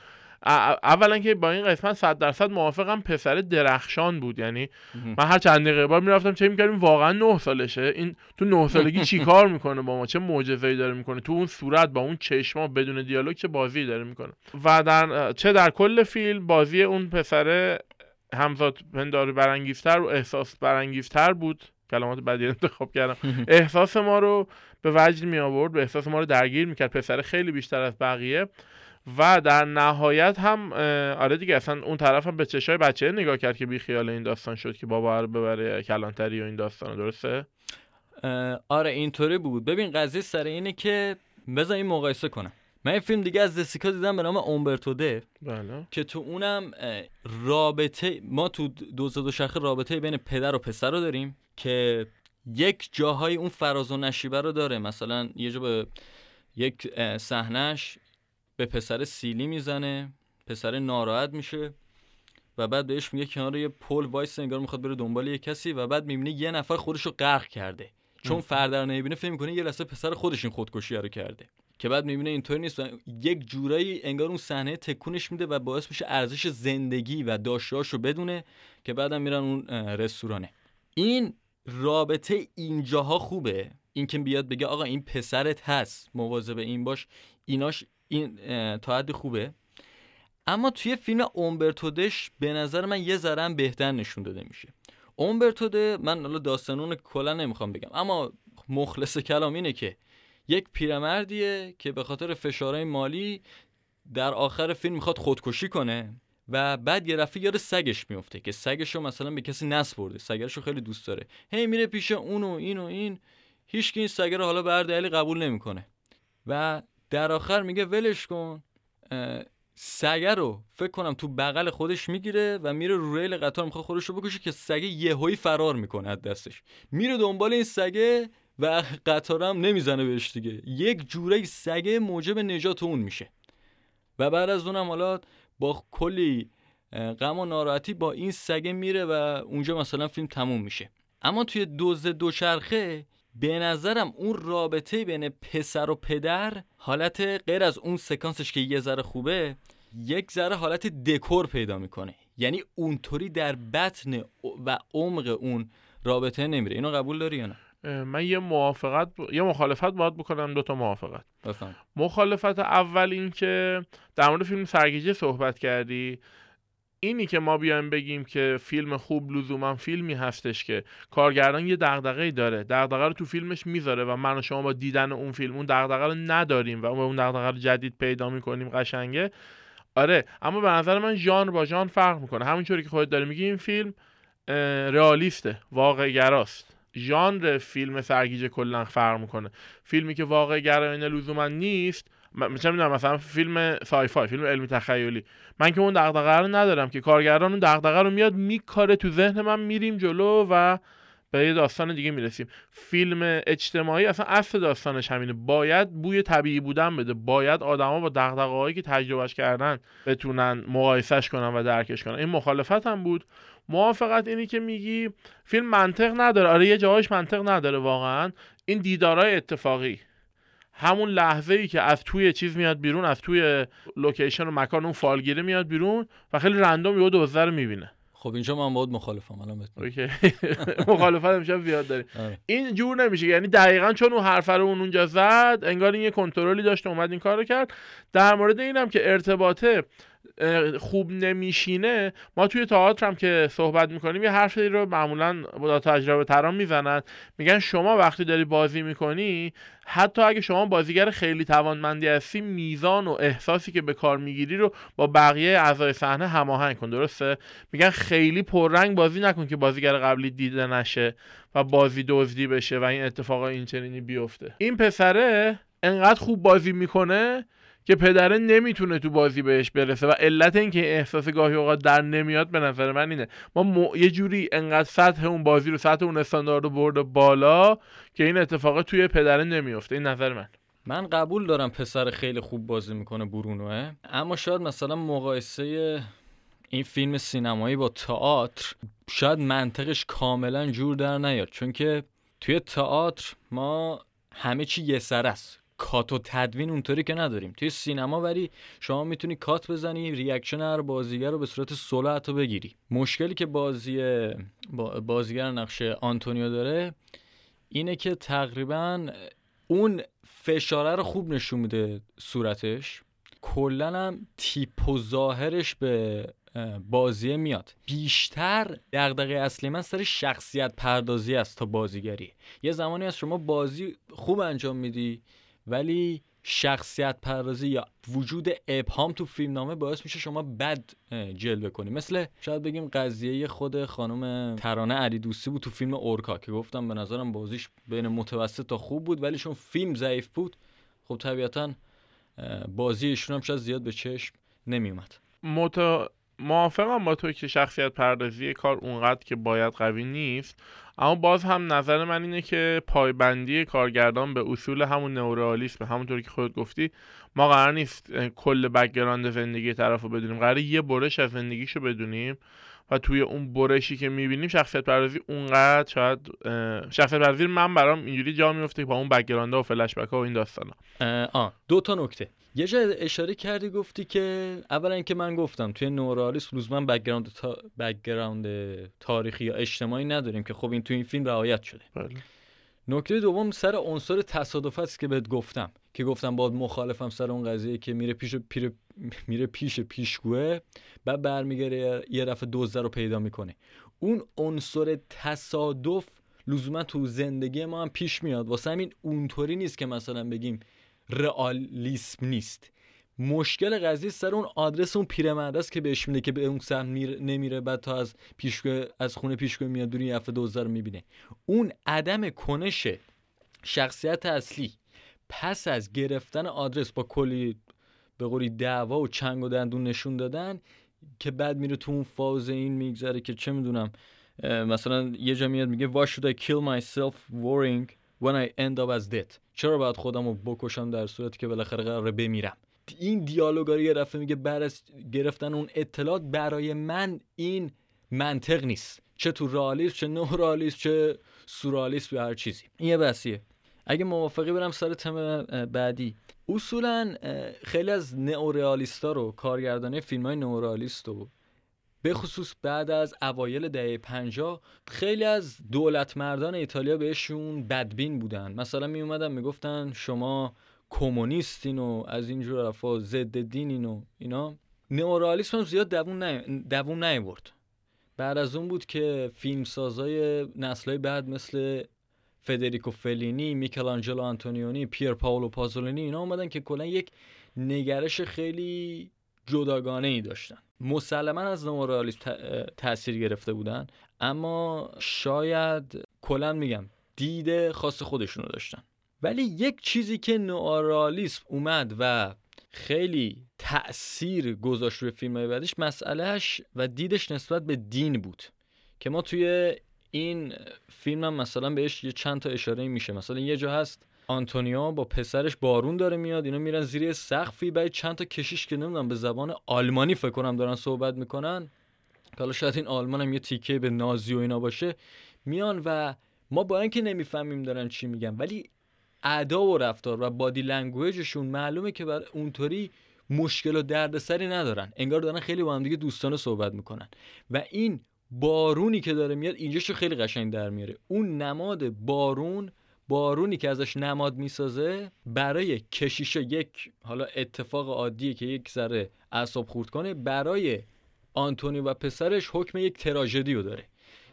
اولا که با این قسمت صد درصد موافقم پسر درخشان بود. یعنی. من هر چند دقیقه بار می‌رفتم چه می‌کردیم؟ واقعا نه سالشه. این تو نه سالگی چی کار می‌کنه با ما؟ چه معجزه‌ای داره می‌کنه؟ تو اون صورت با اون چشما بدون دیالوگ چه بازی داره می‌کنه؟ و در چه در کل فیلم بازی اون پسر همزاد پنداری برانگیزتر و احساس برانگیزتر بود. کلمات بدی انتخاب کردم. احساس ما رو به وجد می آورد به احساس ما رو درگیر می‌کرد. پسر خیلی بیشتر از بقیه. و در نهایت هم آره دیگه اصلا اون طرف هم به چشای بچه نگاه کرد که بی خیال این داستان شد که بابا رو ببره کلانتری و این داستان درسته؟ آره اینطوری بود. ببین قضیه سر اینه که بذار این مقایسه کنم. من این فیلم دیگه از دسیکا دیدم به نام اومبرتو د بله. که تو اونم رابطه ما تو دزد دوچرخه رابطه بین پدر و پسر رو داریم که یک جاهای اون فراز و نشیبه رو داره. مثلا یه جا به یک صحنهش به پسر سیلی می‌زنه پسر ناراحت میشه و بعد بهش میگه کنار یه پل وایس انگار می‌خواد بره دنبال یه کسی و بعد می‌بینه یه نفر خودش رو غرق کرده. چون فردر نمی‌بینه فکر می‌کنه یه لحظه پسر خودش این خودکشی رو کرده. که بعد می‌بینه اینطوری نیست و یک جورایی انگار اون صحنه تکونش میده و باعث میشه ارزش زندگی و داشتهاش رو بدونه که بعدم میرن اون رستورانه. این رابطه اینجاها خوبه. اینکه بیاد بگه آقا این پسرت هست مواظب این باش. ایناش این تا حد خوبه. اما توی فیلم اومبرتودش به نظر من یه ذره بهتر نشون داده میشه. اومبرتوده من حالا داستانون کلا نمی‌خوام بگم. اما مخلص کلام اینه که یک پیرمردیه که به خاطر فشارهای مالی در آخر فیلم می‌خواد خودکشی کنه و بعد یه دفعه یاد سگش میفته که سگش رو مثلا به کسی نسپرده سگش رو خیلی دوست داره. هی میره پیش اون و این و این. هیچ این سگه رو حالا به قبول نمی‌کنه. و در آخر میگه ولش کن سگه رو فکر کنم تو بغل خودش می‌گیره و میره رو ریل قطار می‌خواد خودش رو بکشه که سگه یهویی فرار می‌کنه از دستش. میره دنبال این سگه و قطار هم نمی‌زنه بهش دیگه. یک جوره سگه موجب نجات اون میشه. و بعد از اونم حالا با کلی غم و ناراحتی با این سگه میره و اونجا مثلا فیلم تموم میشه. اما توی دوز دوچرخه به نظرم اون رابطه بین پسر و پدر حالت غیر از اون سکانسش که یه ذره خوبه یک ذره حالت دکور پیدا می‌کنه. یعنی اونطوری در بطن و عمق اون رابطه نمیره. اینو قبول داری یا نه؟ من یه موافقت ب... یه مخالفت باید بکنم دو تا موافقت. بفهم. مخالفت اول این که در مورد فیلم سرگیجه صحبت کردی. اینی که ما بیایم بگیم که فیلم خوب لزوما فیلمی هستش که کارگردان یه دغدغه‌ای داره. دغدغه رو تو فیلمش می‌ذاره و من و شما با دیدن اون فیلم اون دغدغه رو نداریم و اون دغدغه رو جدید پیدا می‌کنیم قشنگه. آره اما به نظر من ژانر با ژانر فرق می‌کنه. همونطوری که خودت داری میگی این فیلم رئالیسته واقع گراست ژانر فیلم سرگیجه کلا فرق می‌کنه. فیلمی که واقع گرایانه لزوما نیست مثلا می‌دونم مثلا فیلم سای فای فیلم علمی تخیلی. من که اون دغدغه رو ندارم که کارگردان اون دغدغه رو میاد میکاره تو ذهن من میریم جلو و به یه داستان دیگه می‌رسیم. فیلم اجتماعی اصلا اصل داستانش همینه. باید بوی طبیعی بودن بده. باید آدما با دغدغه هایی که تجربهش کردن بتونن مقایسش کنن و درکش کنن. این مخالفت هم بود. موافقت اینی که میگی فیلم منطق نداره. آره یه جاهاش منطق نداره واقعا. این دیدارای اتفاقی. همون لحظه ای که از توی چیز میاد بیرون از توی لوکیشن و مکان اون فالگیره میاد بیرون و خیلی random یه دزده رو می‌بینه. خب اینجا من باید مخالفم الان okay. مخالفت امشب زیاد داری. آره. این جور نمیشه. یعنی دقیقا چون اون حرف رو اون اونجا زد انگار این یه کنترلی داشت اومد این کارو کرد. در مورد اینم که ارتباطه خوب نمیشینه ما توی تئاتر هم که صحبت می‌کنیم یه حرفی رو معمولا با تجربه تران می‌زنن. میگن شما وقتی داری بازی می‌کنی حتی اگه شما بازیگر خیلی توانمندی هستی میزان و احساسی که به کار می‌گیری رو با بقیه اعضای صحنه هماهنگ کن درسته؟ میگن خیلی پررنگ بازی نکن که بازیگر قبلی دیده نشه و بازی دزدی بشه و این اتفاقا این چنینی بیفته. این پسره انقدر خوب بازی می‌کنه که پدره نمی‌تونه تو بازی بهش برسه و علت اینکه احساس گاهی اوقات در نمیاد به نظر من اینه. ما م... یه جوری انقدر سطح اون بازی رو سطح اون استاندارد رو برده بالا که این اتفاق توی پدره نمیفته. این نظر من. من قبول دارم پسر خیلی خوب بازی می‌کنه برونوه. اما شاید مثلا مقایسه این فیلم سینمایی با تئاتر شاید منطقش کاملا جور در نیاد. چون که توی تئاتر ما همه چی یه سر است. کات و تدوین اونطوری که نداریم. توی سینما ولی شما می‌تونی کات بزنی reaction هر بازیگر رو به صورت سولو حتی بگیری. مشکلی که بازی بازیگر نقش آنتونیو داره اینه که تقریبا اون فشاره رو خوب نشون میده صورتش. کلا هم تیپ و ظاهرش به بازی میاد. بیشتر دغدغه اصلی من سر شخصیت پردازی است تا بازیگری. یه زمانی از شما بازی خوب انجام میدی ولی شخصیت پردازی یا وجود ابهام تو فیلم نامه باعث میشه شما بد جلوه کنی مثل شاید بگیم قضیه خود خانم ترانه علی دوستی بود تو فیلم اورکا که گفتم به نظرم بازیش بین متوسط تا خوب بود ولی چون فیلم ضعیف بود خب طبیعتا بازی ایشون هم شاید زیاد به چشم نمیومد. موافقم با تو که شخصیت پردازی کار اونقدر که باید قوی نیست اما باز هم نظر من اینه که پایبندی کارگردان به اصول همون نئورئالیسم همونطوری که خودت گفتی ما قرار نیست کل background زندگی طرف رو بدونیم. قراره یه برش از زندگیشو بدونیم و توی اون برشی که می‌بینیم شخصیت پردازی اونقدر شاید شخصیت پردازی من برام اینجوری جا میفته با اون background و فلش بک و این داستانا. آه دو تا نکته. یه جا اشاره کردی گفتی که اولا اینکه من گفتم توی نئورئالیسم لزوما background تا... background تاریخی یا اجتماعی نداریم که خب این توی این فیلم رعایت شده. بله. نکته دوم سر عنصر تصادف است که بهت گفتم که گفتم باهات مخالفم سر اون قضیه که میره پیش پیر میره پیش پیشگوه بعد برمیگره یه دفعه دزده رو پیدا می‌کنه. اون عنصر تصادف لزوما تو زندگی ما هم پیش میاد. واسه همین اونطوری نیست که مثلا بگیم رئالیسم نیست. مشکل قضیه سر اون آدرس اون پیرمرد است که بهش میده که به اون سمت نمیره بعد تا از پیشگاه از خونه پیشگاه میاد دونی یه دوزه رو می‌بینه. اون عدم کنش شخصیت اصلی پس از گرفتن آدرس با کلی به قولی دعوا و چنگ و دندون نشون دادن که بعد میره تو اون فاز این میگذره که چه می‌دونم مثلا یه جا میاد میگه why should I kill myself worrying when I end up as dead. چرا باید خودم رو بکشم در صورتی که بالاخره قراره بمیرم؟ این دیالوگا رو یه دفعه میگه بعد از گرفتن اون اطلاعات برای من این منطق نیست. چه تو رئالیسم چه نورالیسم چه سورالیسم یا هر چیزی. این یه بسیه اگه موافقی برم سر تم بعدی. اصولا خیلی از نئوریالیستا رو کارگردانی فیلم های نئوریالیست رو به خصوص بعد از اوایل دهه 50 خیلی از دولت مردان ایتالیا بهشون بدبین بودن. مثلا می اومدن می‌گفتن شما کمونیستین و از اینجور رفا ضد دینین و اینا. نئورالیسم هم زیاد دوون نیورد بعد از اون بود که فیلم سازای نسلهای بعد مثل فدریکو فلینی، میکلانجلو آنتونیونی، پیر پاولو پازولینی اینا اومدن که کلا یک نگرش خیلی جداگانه ای داشتن. مسلما از نورالیسم تاثیر گرفته بودن اما شاید کلا میگم دید خاص خودشونو داشتن. ولی یک چیزی که نورالیسم اومد و خیلی تأثیر گذاشت روی فیلم های بعدش مسئلهش و دیدش نسبت به دین بود. که ما توی این فیلم هم مثلا بهش یه چند تا اشاره میشه. مثلا یه جا هست آنتونیو با پسرش بارون داره میاد اینا میرن زیر سقفی بعد چند تا کشیش که نمی‌دونم به زبان آلمانی فکر کنم دارن صحبت می‌کنن. حالا شاید این آلمان هم یه تیکه به نازی و اینا باشه. میان و ما با اینکه نمی‌فهمیم دارن چی میگن ولی ادا و رفتار و بادی لنگویجشون معلومه که بر اونطوری مشکل و دردسری ندارن. انگار دارن خیلی با هم دیگه دوستانه صحبت می‌کنن. و این بارونی که داره میاد اینجاشو خیلی قشنگ در میاره. اون نماد بارون بارونی که ازش نماد می‌سازه برای کشیش یک حالا اتفاق عادیه که یک ذره اعصاب خورد کنه برای آنتونی و پسرش حکم یک تراژدی رو داره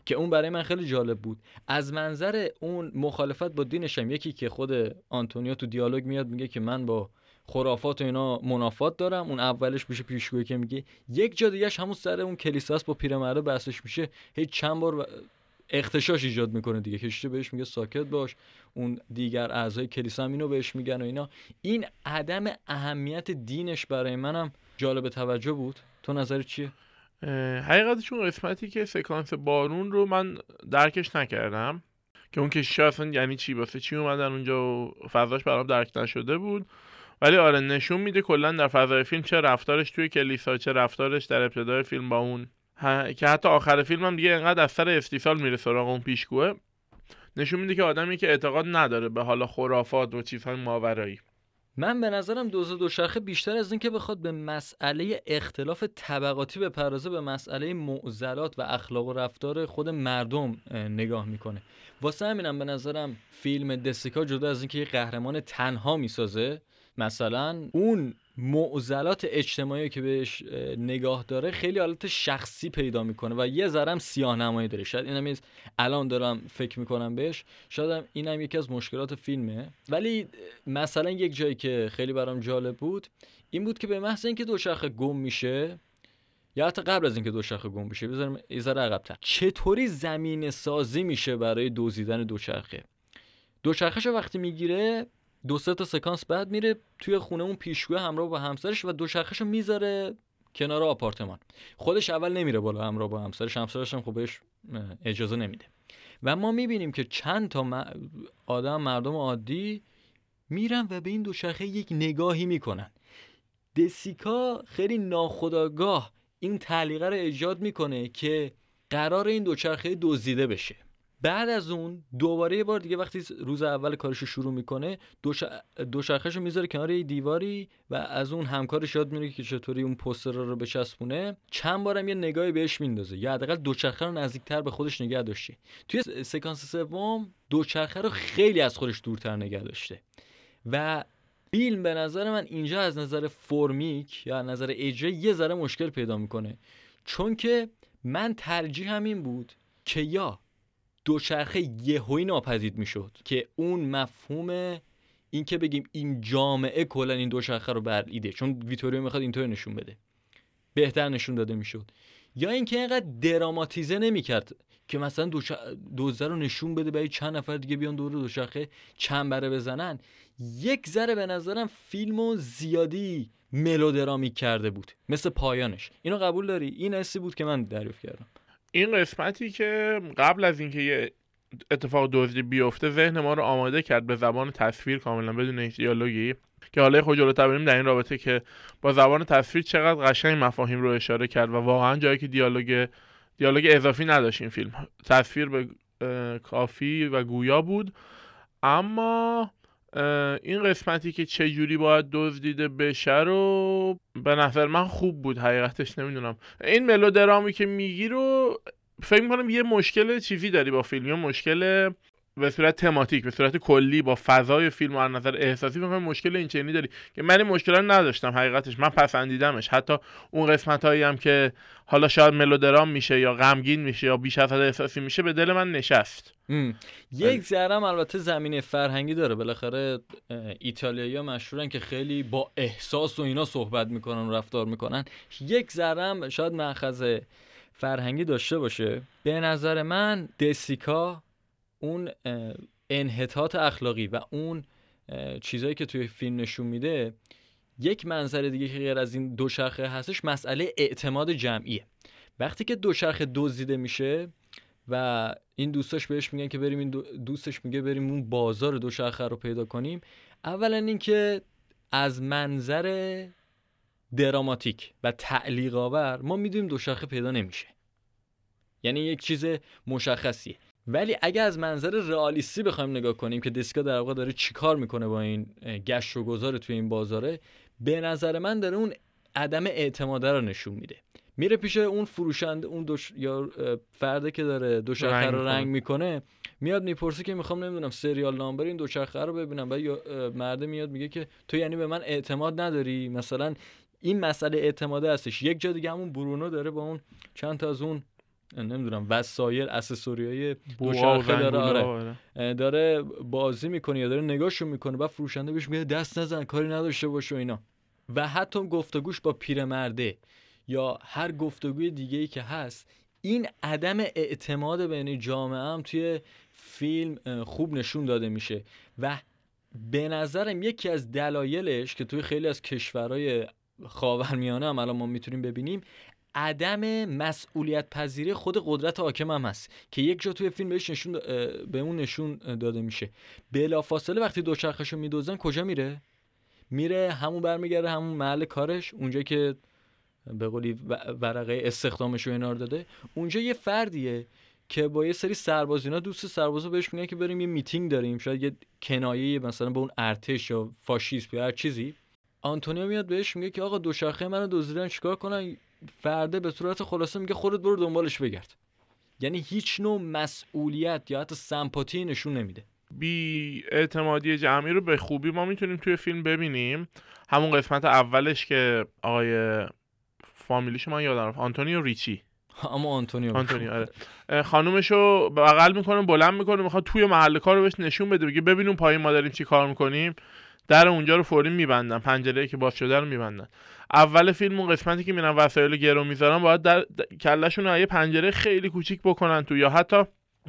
که اون برای من خیلی جالب بود. از منظر اون مخالفت با دینشم یکی که خود آنتونیو تو دیالوگ میاد میگه که من با خرافات و اینا منافات دارم اون اولش میشه پیشگویی که میگه. یک جا دیگهش همون سر اون کلیساس با پیرمرده بحثش میشه. هیچ چند بار اختشاش ایجاد می‌کنه دیگه. کشته بهش میگه ساکت باش اون دیگر اعضای کلیسا هم اینو بهش میگن و اینا. این عدم اهمیت دینش برای منم جالب توجه بود. تو نظر چیه؟ حقیقتش اون قسمتی که سکانس بارون رو من درکش نکردم. که اون کشیش اصلا یعنی چی؟ واسه چی اومدن اونجا و فضاش برام درک نشده بود؟ ولی آره نشون میده کلا در فضای فیلم چه رفتارش توی کلیسا چه رفتارش در ابتدای فیلم با اون. که حتی آخر فیلم هم دیگه انقدر از سر استیصال میره سراغ اون پیشگوه. نشون میده که آدمی که اعتقاد نداره به حالا خرافات و چیزهای ماورایی. من به نظرم دوز دوچرخه بیشتر از اینکه بخواد به مسئله اختلاف طبقاتی به پرازه به مسئله معضلات و اخلاق و رفتار خود مردم نگاه می‌کنه. واسه همینم به نظرم فیلم دسیکا جدا از اینکه یه قهرمان تنها می‌سازه مثلا اون معضلات اجتماعی که بهش نگاه داره خیلی حالت شخصی پیدا می‌کنه و یه ذرم سیاه نمایی داره. شاید اینم الان دارم فکر می‌کنم بهش. شاید اینم یکی از مشکلات فیلمه. ولی مثلا یک جایی که خیلی برام جالب بود این بود که به محض اینکه دوچرخه گم میشه یا حتی قبل از اینکه دوچرخه گم بشه بذارم یه ذره عقب‌تر. چطوری زمین سازی میشه برای دوزیدن دوچرخه؟ دوچرخهشو وقتی می‌گیره دو سه تا سکانس بعد میره توی خونه اون پیشگوه همراه با همسرش و دوچرخهشو می‌ذاره کنار آپارتمان. خودش اول نمیره بالا همراه با همسرش. همسرش هم بهش اجازه نمیده. و ما می‌بینیم که چند تا آدم مردم عادی میرن و به این دوچرخه یک نگاهی می‌کنن. دسیکا خیلی ناخداگاه این تعلیقه رو ایجاد می‌کنه که قرار این دوچرخه دزدیده بشه. بعد از اون دوباره یه بار دیگه وقتی روز اول کارش رو شروع می‌کنه دوچرخهشو می‌ذاره کنار یه دیواری و از اون همکارش یاد میره که چطوری اون پوستر رو بچسبونه. چند بارم یه نگاهی بهش میندازه. یا حداقل دوچرخه رو نزدیکتر به خودش نگه داشته. توی سکانس سوم دوچرخه رو خیلی از خودش دورتر نگه داشته. و فیلم به نظر من اینجا از نظر فرمیک یا نظر اجرا یه ذره مشکل پیدا می‌کنه. چون که من ترجیح همین بود که یا دوچرخه یهویی ناپدید می‌شد که اون مفهوم این که بگیم این جامعه کلا این دوچرخه رو بر چون ویتوریو می‌خواد اینطور نشون بده بهتر نشون داده می‌شد. یا اینکه اینقدر دراماتیزه نمی‌کرد که مثلا دوزه رو نشون بده برای چند نفر دیگه بیان دور دوچرخه چند بره بزنن. یک ذره به نظرم فیلمو زیادی ملودرامی کرده بود مثل پایانش. اینو قبول داری؟ این حسی بود که من دریافت کردم. این قسمتی که قبل از اینکه یه اتفاق دزدی بیفته ذهن ما رو آماده کرد به زبان تصویر کاملا بدون هیچ دیالوگی که حالا خود جلوتر بریم در این رابطه که با زبان تصویر چقدر قشنگ مفاهیم رو اشاره کرد و واقعا جایی که دیالوگ دیالوگ اضافی نداشت این فیلم. تصویر به کافی و گویا بود. اما این قسمتی که چه جوری باید دزدیده بشه رو به نظر من خوب بود حقیقتش نمی‌دونم. این ملودرامی که میگی رو فکر می‌کنم یه مشکل چیزی داری با فیلم مشکل به صورت تماتیک به صورت کلی با فضای فیلم و از نظر احساسی فکر مشکل این چنینی داری که من این مشکل رو نداشتم حقیقتش. من پسندیدمش. حتی اون قسمت هایی هم که حالا شاید ملودرام میشه یا غمگین میشه یا بیش از حد احساسی میشه به دل من نشست. ام. یک ذرم البته زمینه فرهنگی داره. بالاخره ایتالیایی مشهورن که خیلی با احساس و اینا صحبت می‌کنن و رفتار می‌کنن. یک ذرم شاید مأخذ فرهنگی داشته باشه. به نظر من دسیکا اون انحطاط اخلاقی و اون چیزایی که توی فیلم نشون میده یک منظر دیگه که غیر از این دوچرخه هستش مسئله اعتماد جمعیه. وقتی که دوچرخه دزدیده میشه و این دوستاش بهش میگن که بریم این دو- دوستش میگه بریم اون بازار دوچرخه رو پیدا کنیم اولا اینکه از منظر دراماتیک و تعلیق آور ما می‌دونیم دوچرخه پیدا نمیشه. یعنی یک چیز مشخصیه. ولی اگه از منظر رئالیستی بخوایم نگاه کنیم که دیسکا در واقع داره چیکار می‌کنه با این گشت و گذار توی این بازاره به نظر من داره اون عدم اعتماده رو نشون میده. میره پیش اون فروشنده اون دوش... یا فرده که داره دوچرخه رنگ رو می‌کنه. رنگ می‌کنه میاد می‌پرسه که می‌خوام نمی‌دونم سریال نامبر این دوچرخه رو ببینم. اه، مرده میاد میگه که تو یعنی به من اعتماد نداری؟ مثلا این مسئله اعتماده هستش. یک جا دیگه همون برونو داره با اون چند تا از اون نمی‌دونم وسایل اسسوریای دوچرخه داره آره. آره. داره بازی می‌کنه یا داره نگاهشو می‌کنه بعد فروشنده بهش میگه دست نزن کاری نداشته باش و اینا. و حتی گفتگوش با پیرمرده یا هر گفتگوی دیگه ای که هست این عدم اعتماد بین جامعه هم توی فیلم خوب نشون داده میشه. و به نظرم یکی از دلایلش که توی خیلی از کشورهای خاورمیانه هم الان ما می‌تونیم ببینیم عدم مسئولیت پذیری خود قدرت حاکم هم هست که یک جا توی فیلم بهش نشون به اون نشون داده میشه. بلافاصله وقتی دوچرخهشو میدوزن کجا میره؟ میره همون برمیگرده همون محل کارش اونجا که به قولی ورقه استخدامش رو داده. اونجا یه فردیه که با یه سری سربازینا دوست سربازا بهش میگن که بریم یه میتینگ داریم شاید یه کنایه مثلا به اون ارتش یا فاشیسم یا هر چیزی. آنتونیو میاد بهش میگه که آقا دوچرخه منو دزدیدن چیکار کنن؟ فرده به صورت خلاصه میگه خودت برو دنبالش بگرد. یعنی هیچ نوع مسئولیت یا حتی سمپاتی نشون نمیده. بی اعتمادی جمعی رو به خوبی ما می‌تونیم توی فیلم ببینیم. همون قسمت اولش که آقای فامیلیش من یادم رفت. آنتونیو ریچی. اما آنتونیو. آنتونیو آره. اه، خانومشو بغل می‌کنه بلند می‌کنه می‌خواد توی محل کار رو بهش نشون بده. بگه ببین اون پایین ما داریم چی کار می‌کنیم. در اونجا رو فوری میبندن پنجره که باز شده رو میبندن اول فیلم اون قسمتی که میرن وسایل گرو می‌ذارن باید در د- کلشون یه پنجره خیلی کوچیک بکنن تو یا حتی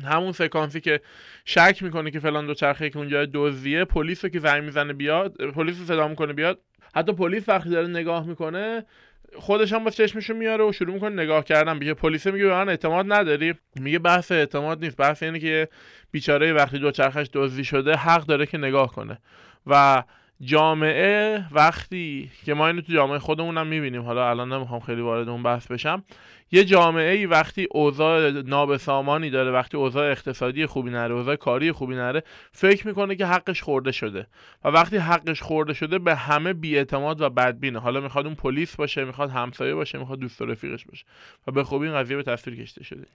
همون سکانسی که شک می‌کنه که فلان دو چرخه که اونجا دزدیه پلیس رو که زنگ می‌زنه بیاد پلیس رو صدا می‌کنه بیاد. حتی پلیس وقتی داره نگاه می‌کنه خودش هم با چشمشو میاره و شروع می‌کنه نگاه کردن. میگه پلیس میگه به من اعتماد نداری؟ میگه بحث اعتماد نیست. بحث اینه که بیچاره وقتی دوچرخش دزدی شده حق داره که نگاه کنه. و جامعه وقتی که ما اینو تو جامعه خودمون هم می‌بینیم. حالا الان نمی‌خوام خیلی وارد اون بحث بشم. یه جامعه ای وقتی اوضاع نابسامانی داره وقتی اوضاع اقتصادی خوبی نره اوضاع کاری خوبی نره فکر می‌کنه که حقش خورده شده. و وقتی حقش خورده شده به همه بیاعتماد و بدبینه. حالا می‌خواد اون پلیس باشه می‌خواد همسایه باشه می‌خواد دوست و رفیقش باشه. و به خوبی این قضیه به تصویر کشیده شده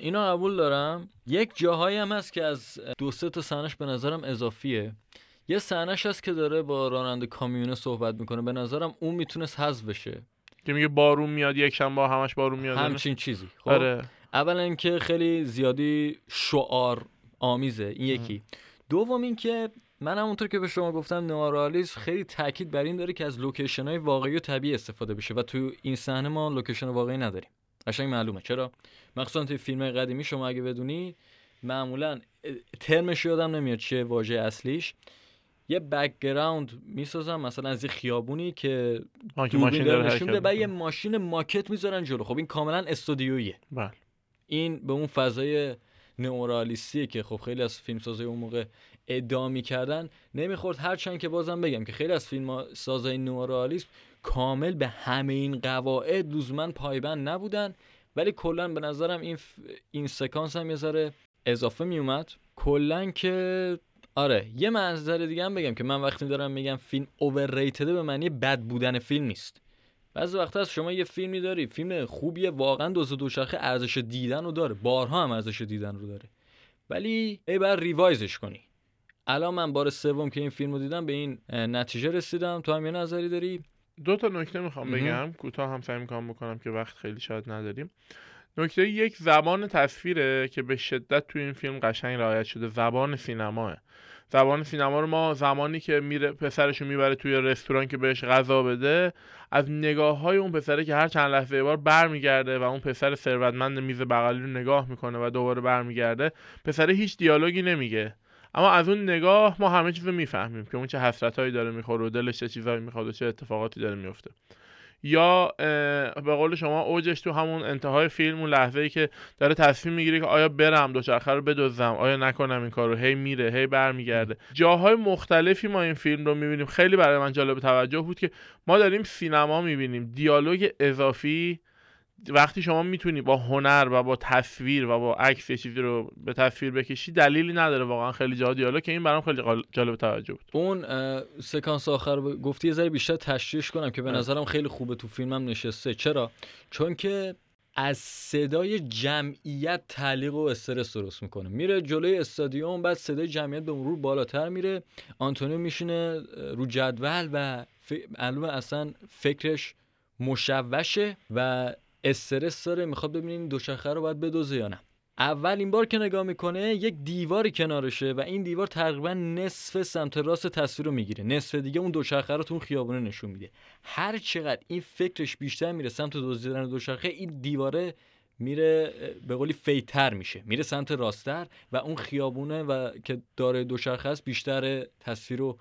اینو قبول دارم. یک جاهایی هم هست که از دو سه تا صحنش به نظرم اضافیه. یه صحنش هست که داره با راننده کامیونه صحبت می‌کنه. به نظرم اون می‌تونست حذف بشه. که میگه بارون میاد یک شنبه همش بارون میاد. همچین چیزی. خب؟ آره. اولا اینکه خیلی زیادی شعار آمیزه. این یکی. دوم اینکه من همونطور که به شما گفتم نئورئالیسم خیلی تاکید بر این داره که از لوکیشن های واقعی و طبیعی استفاده بشه و تو این صحنه ما لوکیشن واقعی نداریم. قشنگ معلومه. چرا؟ مخصوصا توی فیلم قدیمی شما اگه بدونی معمولا ترمش یادم نمیاد چیه واژه اصلیش. یه background می‌سازن مثلا از یه خیابونی که ماشین داره بعد یه. ماشین ماکت می‌ذارن جلو. خب این کاملا استودیویه بله. این به اون فضای نئورالیستی که خب خیلی از فیلمسازای اون موقع ادعا می‌کردن. نمی‌خورد هرچند که بازم بگم که خیلی از فیلم سازای نئورالیسم کامل به همه این قواعد لزوما پایبند نبودن. ولی کلا به نظرم این ف... این سکانس هم یه ذره اضافه میومد کلا که آره یه منظر دیگه هم بگم که من وقتی دارم میگم فیلم اوورریتده به معنی بد بودن فیلم نیست. بعضی وقتا از شما یه فیلمی داری فیلم خوبیه واقعا دوز دوچرخه ارزش دیدن رو داره بارها هم ارزش دیدن رو داره. ولی ای بر ریوایزش کنی. الان من بار سوم که این فیلم رو دیدم به این نتیجه رسیدم. تو هم یه نظری داری؟ دو تا نکته می‌خوام بگم. کوتاه هم سعی می‌کنم بکنم که وقت خیلی شاید نداریم. نکته یک زبان تصویره که به شدت تو این فیلم قشنگ رعایت شده. زبان سینماه. زبان سینما رو ما زمانی که میره پسرشو می‌بره توی رستوران که بهش غذا بده از نگاه های اون پسره که هر چند لحظه بار برمیگرده و اون پسر ثروتمند میز بغلی رو نگاه می‌کنه و دوباره برمیگرده پسره هیچ دیالوگی نمیگه. اما از اون نگاه ما همه چیز رو می‌فهمیم که اون چه حسرت هایی داره می‌خوره و دلش چه چیزهایی می‌خواد و چه اتفاقاتی داره میفته یا به قول شما اوجش تو همون انتهای فیلم اون لحظه ای که داره تصمیم می‌گیره که آیا برم دوچرخه رو بدزدم آیا نکنم این کارو هی میره هی برمیگرده. جاهای مختلفی ما این فیلم رو می‌بینیم. خیلی برای من جالب توجه بود که ما داریم سینما می‌بینیم. دیالوگ اضافی وقتی شما می‌تونی با هنر و با تصویر و با عکس یه چیزی رو به تصویر بکشی دلیلی نداره واقعا. خیلی جا دیالوگ که این برام خیلی جالب توجه بود. اون سکانس آخر گفتی یه ذره بیشتر تشریح کنم که به نظرم خیلی خوبه تو فیلمم نشسته. چرا؟ چون که از صدای جمعیت تعلیق و استرس درست می‌کنه. میره جلوی استادیوم بعد صدای جمعیت به مرور بالاتر میره. آنتونیو میشینه رو جدول و معلومه اصلا فکرش مشوشه و استرس داره می‌خواد ببینیم دوچرخه رو باید بدوزه یا نه. اولین بار که نگاه می‌کنه یک دیواری کنارشه و این دیوار تقریبا نصف سمت راست تصویر رو می‌گیره. نصف دیگه اون دوچرخه رو تو خیابونه نشون میده. هر چقدر این فکرش بیشتر میره سمت دزدیدن دوچرخه این دیواره میره به قولی فیتر میشه. میره سمت راستر و اون خیابونه و که داره دوچرخه است بیشتر تصویر رو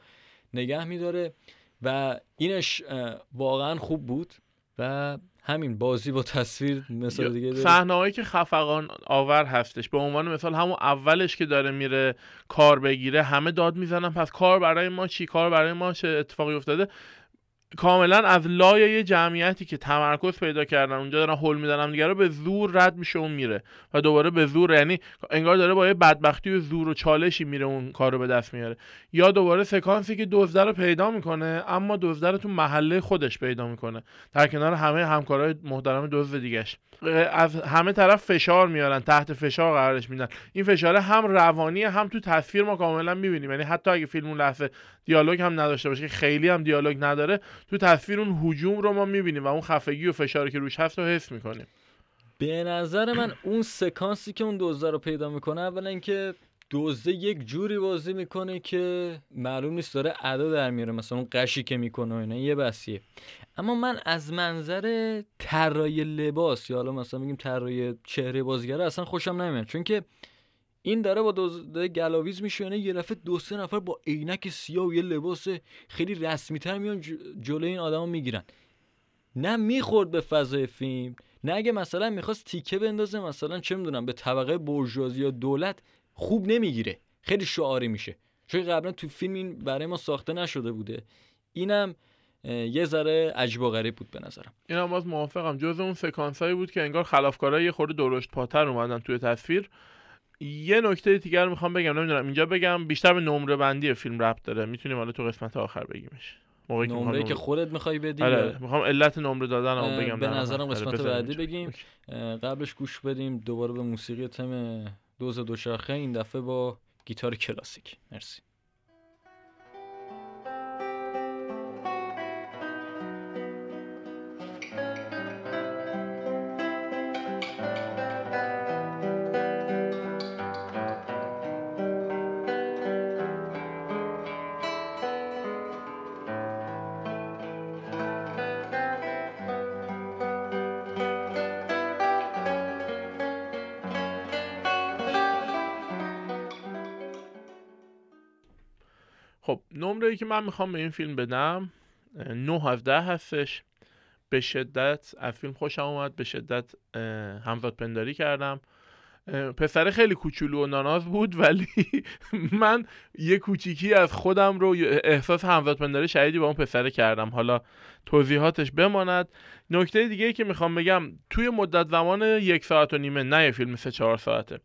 نگه میداره. و اینش واقعا خوب بود و همین بازی با تصویر مثال دیگه صحنه‌هایی که خفقان آور هستش. به عنوان مثال همون اولش که داره میره کار بگیره همه داد می‌زنن پس کار برای ما چی؟ کار برای ما چه اتفاقی افتاده؟ کاملا از لایه جمعیتی که تمرکز پیدا کردن اونجا دارن هول میدن دیگه رو به زور رد میشه و میره و دوباره به زور یعنی انگار داره با یه بدبختی و زور و چالشی میره اون کار رو به دست میاره. یا دوباره سکانسی که دزده رو پیدا می‌کنه اما دزده رو تو محله خودش پیدا می‌کنه. در کنار همه همکارای محترم دزد دیگهش. از همه طرف فشار میارن تحت فشار قرارش میدن. این فشار هم روانی هم تو تصویر ما کاملا می‌بینیم. یعنی حتی اگه فیلم اون لحظه دیالوگ هم نداشته باشه خیلی هم دیالوگ نداره تو تصویر اون هجوم رو ما می‌بینیم و اون خفگی و فشاری که روش هست رو حس می‌کنیم. به نظر من اون سکانسی که اون دزده رو پیدا می‌کنه اولا اینکه دزده یک جوری بازی می‌کنه که معلوم نیست داره ادا در میاره مثلا اون قشی که می‌کنه و اینا یه بسیه اما من از منظر طراحی لباس یا حالا مثلا میگیم طراحی چهره بازیگر اصلا خوشم نمیاد چون که این داره با دزده گلاویز میشونه یه دفعه دو سه نفر با عینک سیاه و یه لباس خیلی رسمی تر میان جلوی این آدمو می‌گیرن. نه می‌خورد به فضای فیلم نه اگه مثلا می‌خواست تیکه بندازه مثلا چه می‌دونم به طبقه برجوازی یا دولت خوب نمی‌گیره. خیلی شعاری میشه. چون قبلا تو فیلم این برای ما ساخته نشده بوده. اینم یه ذره عجیب و غریب بود به نظرم. اینم باز موافقم. جز اون سکانس بود که انگار خلافکارا یه خورده درشت پاتر اومدن توی تصویر. یه نکته دیگر می‌خوام بگم نمی‌دونم اینجا بگم بیشتر به نمره بندی فیلم ربط داره. می‌تونیم حالا تو قسمت آخر بگیمش. موقعی نمره که خودت می‌خوای بدی آره می‌خوام علت نمره دادن رو بگم به نظرم قسمت بعدی بگیم. قبلش گوش بدیم دوباره به موسیقی تم دوز دوشاخه این دفعه با گیتار کلاسیک. مرسی. نمره ای که من می‌خوام به این فیلم بدم 9 از 10 هستش. به شدت از فیلم خوشم اومد به شدت همزاد پنداری کردم. پسر خیلی کوچولو و ناناز بود ولی من یه کوچیکی از خودم رو احساس همزادپنداری شدیدی با اون پسره کردم. حالا توضیحاتش بماند. نکته دیگه که می‌خوام بگم توی مدت زمان یک ساعت و نیمه نه یه فیلم سه چهار ساعته.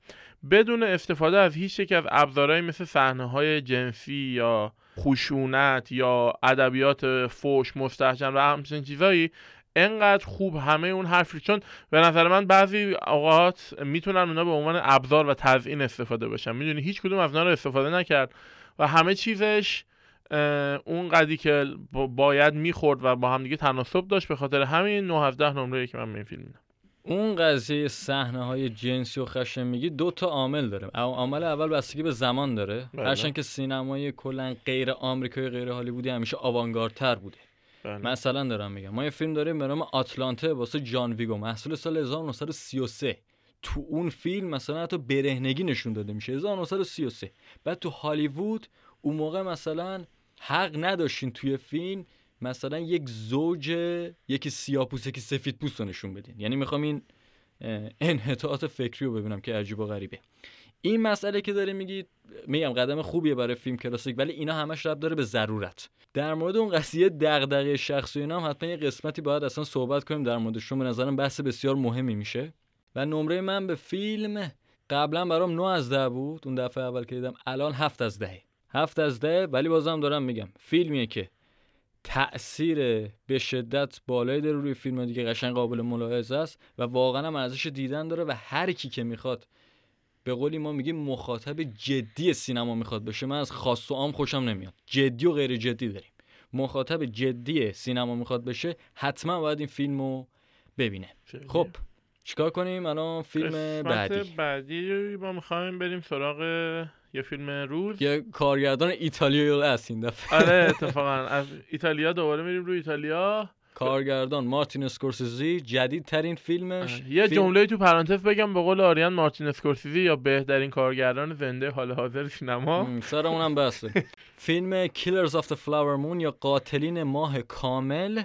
بدون استفاده از هیچ یک از ابزارهای مثل صحنه های جنسی یا خشونت یا ادبیات فوش مستحجن و همچنین چیزایی انقدر خوب همه اون حرفی چون به نظر من بعضی اوقات می‌تونن اونا به عنوان ابزار و تزیین استفاده بشن. می‌دونی؟ هیچ کدوم از اونا رو استفاده نکرد و همه چیزش اون قدی که با- باید می‌خورد و با هم دیگه تناسب داشت به خاطر همین 9 از 10 نمره که من این فیلم اون قضیه صحنه های جنسی و خشن میگی دو تا عامل داره. عامل اول بستگی به زمان داره. بله. هرچند که سینمای کلا غیر آمریکایی غیر هالیوودی همیشه آوانگاردتر بوده. بله. مثلا دارم میگم. ما یه فیلم داریم به نام آتلانته واسه جان ویگو. محصول سال 1933 تو اون فیلم مثلا حتی برهنگی نشون داده میشه. 1933 بعد تو هالیوود اون موقع مثلا حق نداشتین توی فیلم مثلا یک زوج یکی سیاه پوست یکی سفید پوست رو نشون بدین. یعنی می‌خوام این انحطاط فکری رو ببینم که عجیب و غریبه. این مسئله که داری میگی میگم قدم خوبیه برای فیلم کلاسیک ولی اینا همش رب داره به ضرورت. در مورد اون قضیه دغدغه شخصی اینا هم حتما یه قسمتی باید اصلا صحبت کنیم در موردشون به نظرم بحث بسیار مهمی میشه. و نمره من به فیلم قبلا برام 9 از 10 بود. اون دفعه اول که دیدم الان 7 از 10 7 از 10 ولی بازم دارم میگم. فیلمیه که تأثیر به شدت بالایی داره روی فیلم دیگه قشنگ قابل ملاحظه است و واقعا هم ارزش دیدن داره و هر کی که می‌خواد به قولی ما میگیم مخاطب جدی سینما می‌خواد بشه من از خاص و عام خوشم نمیاد. جدی و غیر جدی داریم مخاطب جدی سینما می‌خواد بشه حتما باید این فیلم رو ببینه. خب چیکار کنیم؟ الان فیلم بعدی. بعدی ما می‌خوایم بریم سراغ یه فیلم روز. یه کارگردان ایتالیایی هست این دفعه. آره اتفاقا. از ایتالیا دوباره میریم روی ایتالیا. کارگردان مارتین اسکورسیزی جدیدترین فیلمش. یه فیلم- جمله تو پرانتز بگم به قول آریان مارتین اسکورسیزی یا بهترین کارگردان زنده حال حاضر سینما؟ سر اونم بحثه. فیلم of the Flower Moon یا قاتلین ماه کامل.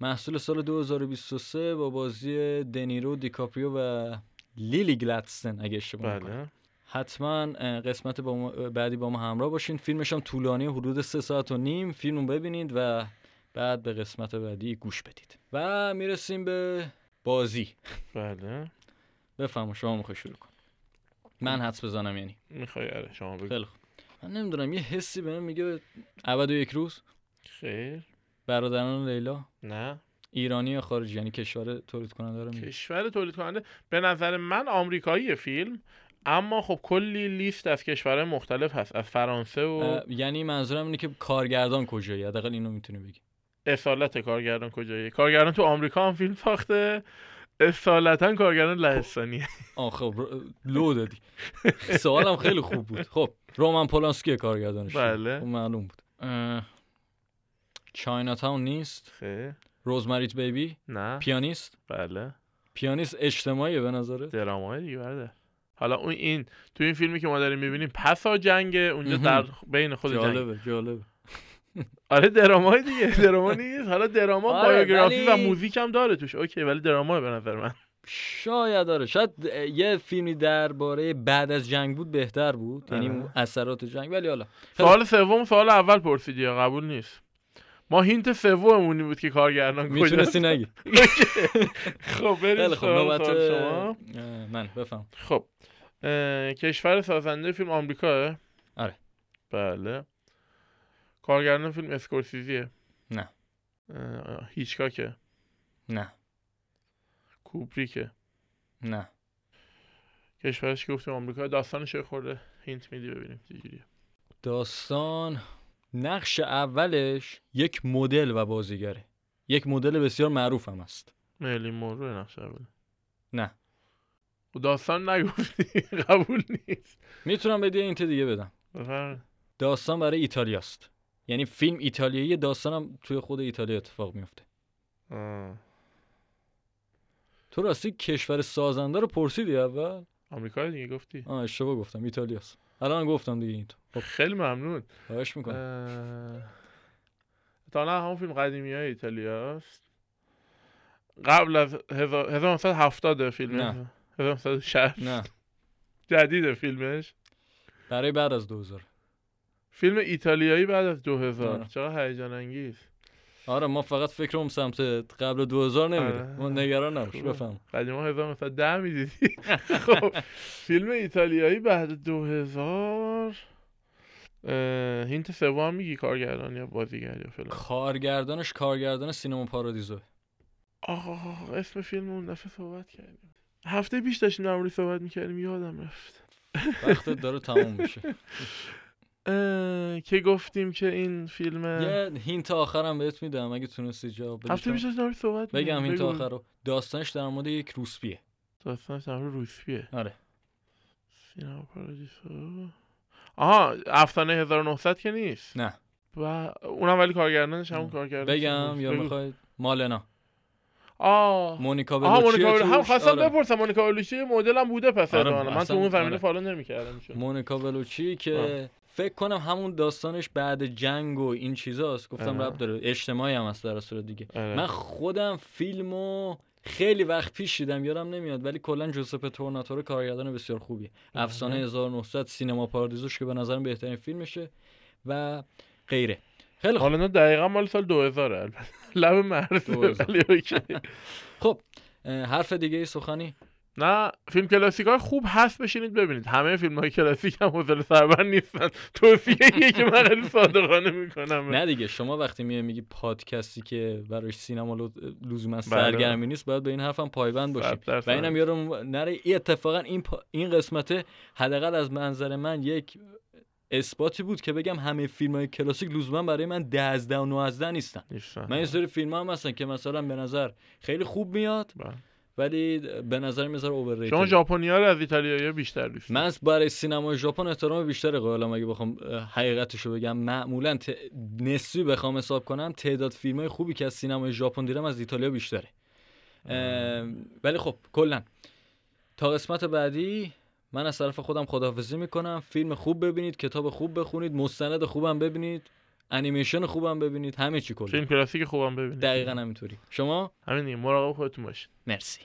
محصول سال 2023 با بازی دنیرو دیکاپریو و لیلی گلادستن اگه اشتباه نکنم. بله. حتما قسمت با ما- بعدی با ما همراه باشین. فیلمش هم طولانی حدود سه ساعت و نیم. فیلم رو ببینید و بعد به قسمت بعدی گوش بدید. و می‌رسیم به بازی. بله. بفهم شما می‌خوای شروع کن من حدس بزنم یعنی. می‌خوای آره شما بگو. خیلی خوب. من نمی‌دونم یه حسی بهم میگه ابد و یک روز. خیر. برادران لیلا. نه. ایرانی یا خارجی؟ یعنی کشور تولید کننده رو میگه کشور تولید کننده به نظر من آمریکایی فیلم. اما خب کلی لیست از کشورهای مختلف هست از فرانسه و یعنی منظورم اینه که کارگردان کجایی؟ حداقل اینو می‌تونی بگی. اصالت کارگردان کجاییه کارگردان تو آمریکا هم فیلم ساخته اصالتا کارگردان لهستانیه آه خب ر- لو دادی سوالم خیلی خوب بود. خب رومن پولانسکی کارگردانش. بله. خب معلوم بود. چاینا تاون نیست؟ خیر روزمریت بیبی؟ نه. پیانیست؟ بله. پیانیست اجتماعیه به نظره درامای دیگه برده حالا اون این تو این فیلمی که ما داریم می‌بینیم پسا جنگه اونجا. در بین خود جنگ. جالبه جالبه. آره درامای دیگه دراما نیست. حالا دراما آره، بایوگرافی و ولی- موزیک هم داره توش. اوکی ولی دراما به نظر من. شاید داره شاید یه فیلمی درباره بعد از جنگ بود بهتر بود. یعنی آره. اثرات جنگ. ولی حالا سوال سوم سوال اول پرسیدی قبول نیست؟ ما هینت سوممونی بود که کارگردان می‌تونستی کجاست؟ نگی. خب بریم خب نوبت شما. من بفهم. خب کشور سازنده فیلم آمریکاه؟ آره. بله. کارگردان فیلم اسکورسیزیه؟ نه. هیچکاکه؟ نه. کوبریکه؟ نه. کشورش که گفتیم آمریکا داستانش خورده هینت میدی ببینیم چجوریه داستان نقش اولش یک مدل و بازیگره. یک مدل بسیار معروف هم است. میلی مورو نقش اوله نه. و داستان نگفتی. قبول نیست. می‌تونم بدی این دیگه بدم. داستان برای ایتالیاست یعنی فیلم ایتالیایی داستانم توی خود ایتالیا اتفاق میفته. تو راستی کشور سازنده رو پرسیدی اول؟ آمریکا دیگه گفتی. آه اشتباه گفتم. ایتالیاست. الان گفتم دیگه این تو. خیلی ممنون. خواهش می‌کنم. اه، تا همون فیلم قدیمی های ایتالیاست قبل از هزار- 1970 فیلم نه. 1960 نه. جدیده فیلمش. برای بعد از 2000 فیلم ایتالیایی بعد از 2000 آره. چقدر هیجان انگیز. آره ما فقط فکرمون سمت قبل 2000 نمیره. ما نگران نباش خوبه. بفهم. قدیما 1910 می‌دیدی. خب. فیلم ایتالیایی بعد 2000 اه، هینت سوم میگی کارگردان یا بازیگر یا فلان؟ کارگردانش کارگردان سینما پارادیزو آه اسم فیلم اون دفعه صحبت کردیم. هفته پیش داشتیم در صحبت می‌کردیم یادم رفت. وقتت داره تموم میشه. که گفتیم که این فیلم یه hint آخرم بهت میدم اگه تونستی جواب بدی. هفته چون- پیش داشتیم در موردش صحبت بگم. hint. آخر رو. داستانش در مورد یک روسپیه. داستانش در مورد روسپیه. آره. سینما پارادیسو. آها افسانه 1900 که نیست. نه. و اونم ولی کارگردانش همون کارگردان بگم یا بگو. می‌خوای؟ مالنا. آه. مونیکا بلوچی مونیکا بل- هم خواستم آره. بپرسم مونیکا بلوچی مدل هم بوده پس آره،. من تو اون زمینه آره. follow نمی‌کردم مونیکا بلوچی که آه. فکر کنم همون داستانش بعد جنگ و این چیزاست. گفتم. رب داره. اجتماعی هم هست در صورت دیگه. آره. من خودم فیلمو خیلی وقت پیش دیدم یادم نمیاد ولی کلا جوزپه تورناتورو کارگردان بسیار خوبیه افسانه 1900 سینما پارادیزوش که به نظرم بهترین فیلمشه و غیره. خیلی خوب. حالا نه دقیقا مال سال 2000 البته. لب مرز 2000. ولی اوکی. خب اه، حرف دیگه ای سخنی؟ نه فیلم کلاسیک های خوب هست بشینید ببینید. همه فیلم های کلاسیک هم حوصله سربر نیستن. توصیه که من خیلی صادقانه می‌کنم. نه دیگه شما وقتی میای میگی پادکستی که براش سینما لزوما بله. سرگرمی نیست باید به این حرفم پایبند باشیم. و اینم یادم نره این اتفاقا این پا... این قسمت حداقل از منظر من یک اثباتی بود که بگم همه فیلم های کلاسیک لزوما برای من 10 از 10 و 9 از 10 نیستن. من یه سری فیلم هم هستن که مثلا به نظر خیلی خوب میاد. بله. ولی به نظر می‌ذاره اوور شما ژاپنیا رو از ایتالیایی بیشتر دوست من برای سینمای ژاپن احترام بیشتری قائلم اگه بخوام حقیقتشو بگم. معمولا ت... نسبی بخوام حساب کنم تعداد فیلم های خوبی که از سینمای ژاپن دیدم از ایتالیا بیشتره. اه، ولی خب کلا. تا قسمت بعدی من از طرف خودم خداحافظی می‌کنم. فیلم خوب ببینید کتاب خوب بخونید مستند خوبم ببینید. انیمیشن خوبم ببینید همه چی کلا. فیلم کلاسیک خوبم ببینید. دقیقا همینطوری. شما؟ همین دیگه مراقب خودتون باشید. مرسی.